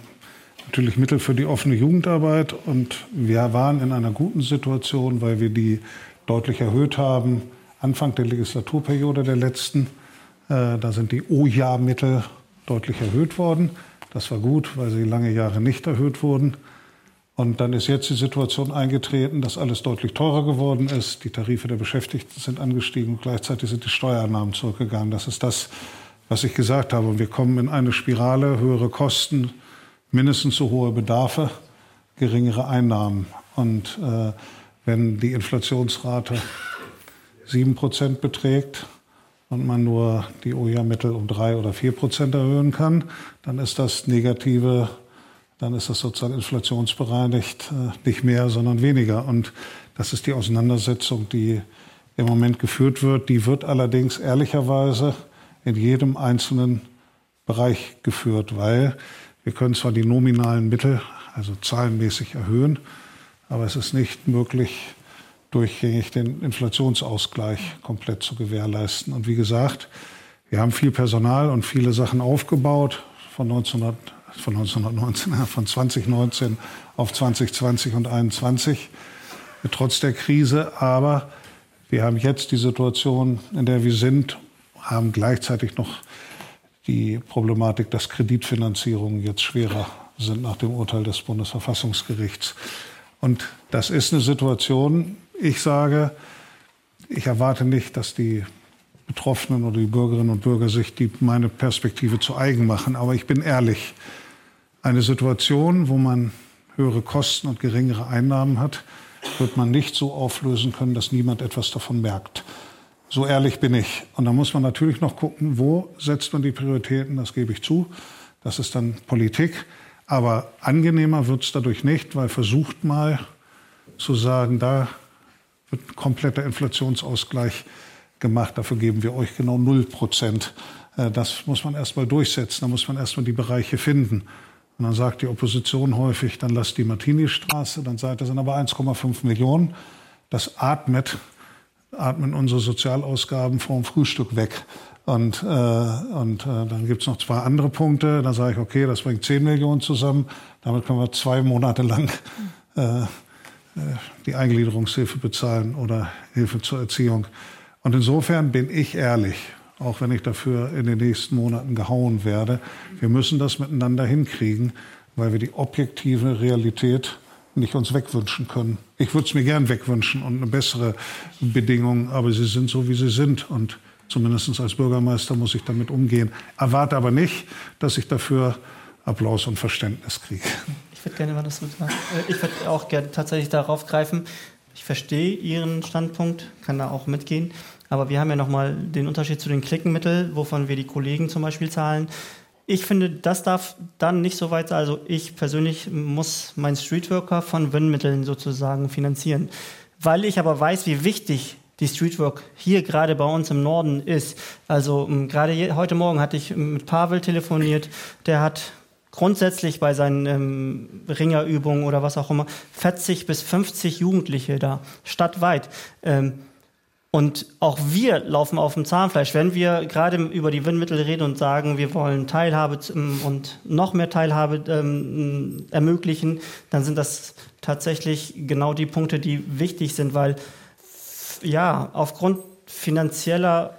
natürlich Mittel für die offene Jugendarbeit und wir waren in einer guten Situation, weil wir die deutlich erhöht haben. Anfang der Legislaturperiode der letzten, äh, da sind die O-Jahr-Mittel deutlich erhöht worden. Das war gut, weil sie lange Jahre nicht erhöht wurden. Und dann ist jetzt die Situation eingetreten, dass alles deutlich teurer geworden ist. Die Tarife der Beschäftigten sind angestiegen und gleichzeitig sind die Steuereinnahmen zurückgegangen. Das ist das, was ich gesagt habe. Und wir kommen in eine Spirale, höhere Kosten, mindestens so hohe Bedarfe, geringere Einnahmen. Und äh, wenn die Inflationsrate 7% beträgt und man nur die OJA-Mittel um 3 oder 4% erhöhen kann, dann ist das negative, dann ist das sozusagen inflationsbereinigt äh, nicht mehr, sondern weniger. Und das ist die Auseinandersetzung, die im Moment geführt wird. Die wird allerdings ehrlicherweise in jedem einzelnen Bereich geführt, weil wir können zwar die nominalen Mittel, also zahlenmäßig erhöhen, aber es ist nicht möglich, durchgängig den Inflationsausgleich komplett zu gewährleisten. Und wie gesagt, wir haben viel Personal und viele Sachen aufgebaut von, 1900, von 1919, [laughs] von 2019 auf 2020 und 2021, trotz der Krise. Aber wir haben jetzt die Situation, in der wir sind, haben gleichzeitig noch die Problematik, dass Kreditfinanzierungen jetzt schwerer sind nach dem Urteil des Bundesverfassungsgerichts. Und das ist eine Situation, ich sage, ich erwarte nicht, dass die Betroffenen oder die Bürgerinnen und Bürger sich die, meine Perspektive zu eigen machen. Aber ich bin ehrlich, eine Situation, wo man höhere Kosten und geringere Einnahmen hat, wird man nicht so auflösen können, dass niemand etwas davon merkt. So ehrlich bin ich. Und da muss man natürlich noch gucken, wo setzt man die Prioritäten, das gebe ich zu. Das ist dann Politik. Aber angenehmer wird es dadurch nicht, weil versucht mal zu sagen, da wird ein kompletter Inflationsausgleich gemacht, dafür geben wir euch genau 0 Prozent. Äh, das muss man erst mal durchsetzen, da muss man erst mal die Bereiche finden. Und dann sagt die Opposition häufig, dann lasst die Martini-Straße, dann sagt, das sind aber 1,5 Millionen. Das atmet, atmen unsere Sozialausgaben vom Frühstück weg. Und, äh, und äh, dann gibt's noch zwei andere Punkte. Da sage ich, okay, das bringt 10 Millionen zusammen. Damit können wir zwei Monate lang äh, die Eingliederungshilfe bezahlen oder Hilfe zur Erziehung. Und insofern bin ich ehrlich, auch wenn ich dafür in den nächsten Monaten gehauen werde, wir müssen das miteinander hinkriegen, weil wir die objektive Realität nicht uns wegwünschen können. Ich würde es mir gern wegwünschen und eine bessere Bedingung, aber sie sind so, wie sie sind. Und Zumindest als Bürgermeister muss ich damit umgehen. Erwarte aber nicht, dass ich dafür Applaus und Verständnis kriege. Ich würde gerne mal das. Äh, ich würde auch gerne tatsächlich darauf greifen. Ich verstehe Ihren Standpunkt, kann da auch mitgehen. Aber wir haben ja nochmal den Unterschied zu den Klickenmitteln, wovon wir die Kollegen zum Beispiel zahlen. Ich finde, das darf dann nicht so weit sein. Also ich persönlich muss meinen Streetworker von WIN-Mitteln sozusagen finanzieren. Weil ich aber weiß, wie wichtig die Streetwork hier gerade bei uns im Norden ist. Also ähm, gerade heute Morgen hatte ich mit Pavel telefoniert, der hat grundsätzlich bei seinen ähm, Ringerübungen oder was auch immer 40 bis 50 Jugendliche da, stadtweit. Ähm, Und auch wir laufen auf dem Zahnfleisch. Wenn wir gerade über die Windmittel reden und sagen, wir wollen Teilhabe und noch mehr Teilhabe ähm, ermöglichen, dann sind das tatsächlich genau die Punkte, die wichtig sind, weil ja, aufgrund finanzieller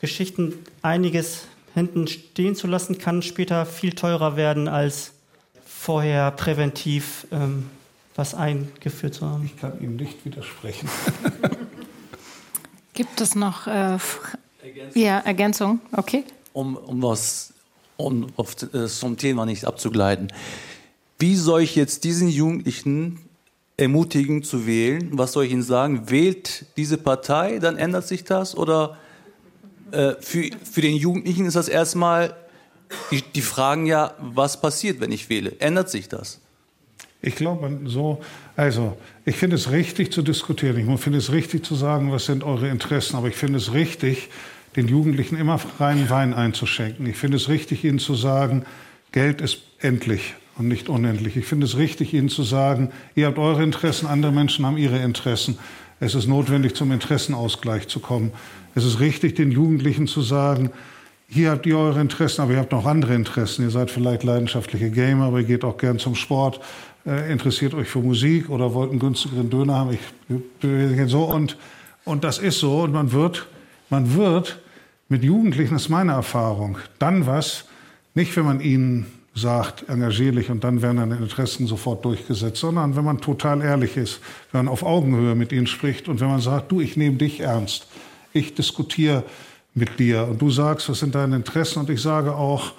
Geschichten einiges hinten stehen zu lassen, kann später viel teurer werden, als vorher präventiv ähm, was eingeführt zu haben. Ich kann Ihnen nicht widersprechen. [laughs] Gibt es noch äh, ja, Ergänzung? Okay. Um, um was um auf, äh, zum Thema nicht abzugleiten. Wie soll ich jetzt diesen Jugendlichen ermutigen zu wählen? Was soll ich ihnen sagen? Wählt diese Partei, dann ändert sich das? Oder äh, für, für den Jugendlichen ist das erstmal, die, die fragen ja, was passiert, wenn ich wähle? Ändert sich das? Ich glaube, so, also, ich finde es richtig zu diskutieren. Ich finde es richtig zu sagen, was sind eure Interessen. Aber ich finde es richtig, den Jugendlichen immer reinen Wein einzuschenken. Ich finde es richtig, ihnen zu sagen, Geld ist endlich und nicht unendlich. Ich finde es richtig, ihnen zu sagen, ihr habt eure Interessen, andere Menschen haben ihre Interessen. Es ist notwendig, zum Interessenausgleich zu kommen. Es ist richtig, den Jugendlichen zu sagen, hier habt ihr eure Interessen, aber ihr habt noch andere Interessen. Ihr seid vielleicht leidenschaftliche Gamer, aber ihr geht auch gern zum Sport äh, interessiert euch für Musik oder wollt einen günstigeren Döner haben. Ich, so und, und das ist so. Und man wird, man wird mit Jugendlichen, das ist meine Erfahrung, dann was, nicht wenn man ihnen sagt, engagierlich und dann werden deine Interessen sofort durchgesetzt, sondern wenn man total ehrlich ist, wenn man auf Augenhöhe mit ihnen spricht und wenn man sagt, du, ich nehme dich ernst, ich diskutiere mit dir. Und du sagst, was sind deine Interessen? Und ich sage auch,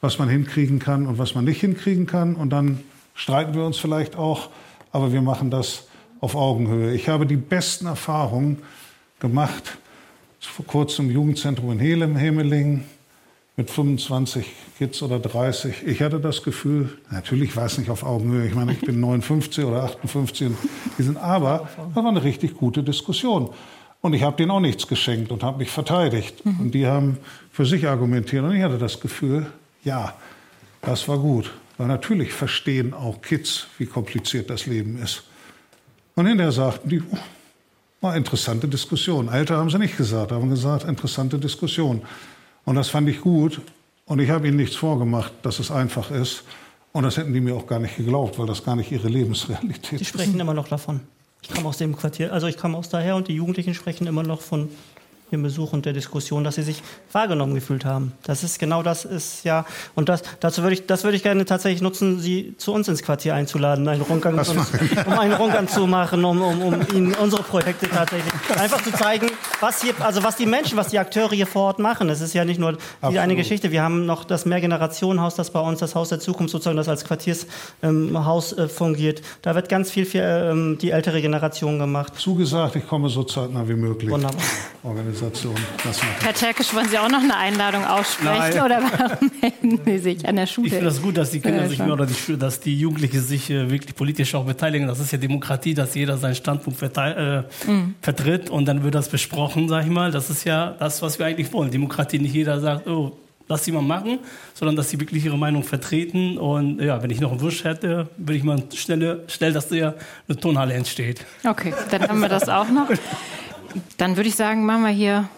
was man hinkriegen kann und was man nicht hinkriegen kann. Und dann streiten wir uns vielleicht auch, aber wir machen das auf Augenhöhe. Ich habe die besten Erfahrungen gemacht, vor kurzem im Jugendzentrum in Helem, Hemeling, mit 25 Kids oder 30. Ich hatte das Gefühl, natürlich war es nicht auf Augenhöhe. Ich meine, ich bin [laughs] 59 oder 58. Die sind, aber das war eine richtig gute Diskussion. Und ich habe denen auch nichts geschenkt und habe mich verteidigt. Mhm. Und die haben für sich argumentiert. Und ich hatte das Gefühl, ja, das war gut. Weil natürlich verstehen auch Kids, wie kompliziert das Leben ist. Und hinterher sagten die, oh, war interessante Diskussion. Alter haben sie nicht gesagt, haben gesagt, interessante Diskussion. Und das fand ich gut. Und ich habe ihnen nichts vorgemacht, dass es einfach ist. Und das hätten die mir auch gar nicht geglaubt, weil das gar nicht ihre Lebensrealität ist. Die sprechen immer noch davon. Ich komme aus dem Quartier, also ich komme aus daher und die Jugendlichen sprechen immer noch von dem Besuch und der Diskussion, dass sie sich wahrgenommen gefühlt haben. Das ist genau das ist ja und das dazu würde ich das würde ich gerne tatsächlich nutzen, sie zu uns ins Quartier einzuladen, einen Rundgang uns, um einen Rundgang zu machen, um, um, um ihnen unsere Projekte tatsächlich einfach zu zeigen, was hier also was die Menschen, was die Akteure hier vor Ort machen. Es ist ja nicht nur die eine Geschichte. Wir haben noch das Mehrgenerationenhaus, das bei uns das Haus der Zukunft sozusagen das als Quartiershaus ähm, äh, fungiert. Da wird ganz viel für ähm, die ältere Generation gemacht. Zugesagt, ich komme so zeitnah wie möglich. Wunderbar. Organisation. Herr Terkisch, wollen Sie auch noch eine Einladung aussprechen Nein. oder warum [laughs] melden Sie sich an der Schule? Ich finde das gut, dass die Kinder sich mehr oder die, dass die Jugendlichen sich äh, wirklich politisch auch beteiligen. Das ist ja Demokratie, dass jeder seinen Standpunkt äh, mhm. vertritt und dann wird das besprochen, sag ich mal. Das ist ja das, was wir eigentlich wollen. Demokratie, nicht jeder sagt, oh, lass sie mal machen, sondern dass sie wirklich ihre Meinung vertreten. Und ja, wenn ich noch einen Wunsch hätte, würde ich mal schnell, schnell dass da eine Tonhalle entsteht. Okay, dann haben wir das auch noch. [laughs] Dann würde ich sagen, machen wir hier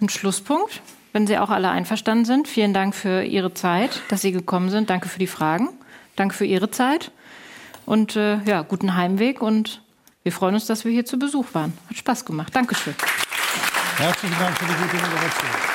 einen Schlusspunkt, wenn Sie auch alle einverstanden sind. Vielen Dank für Ihre Zeit, dass Sie gekommen sind. Danke für die Fragen. Danke für Ihre Zeit. Und äh, ja, guten Heimweg und wir freuen uns, dass wir hier zu Besuch waren. Hat Spaß gemacht. Dankeschön. Herzlichen Dank für die gute Moderation.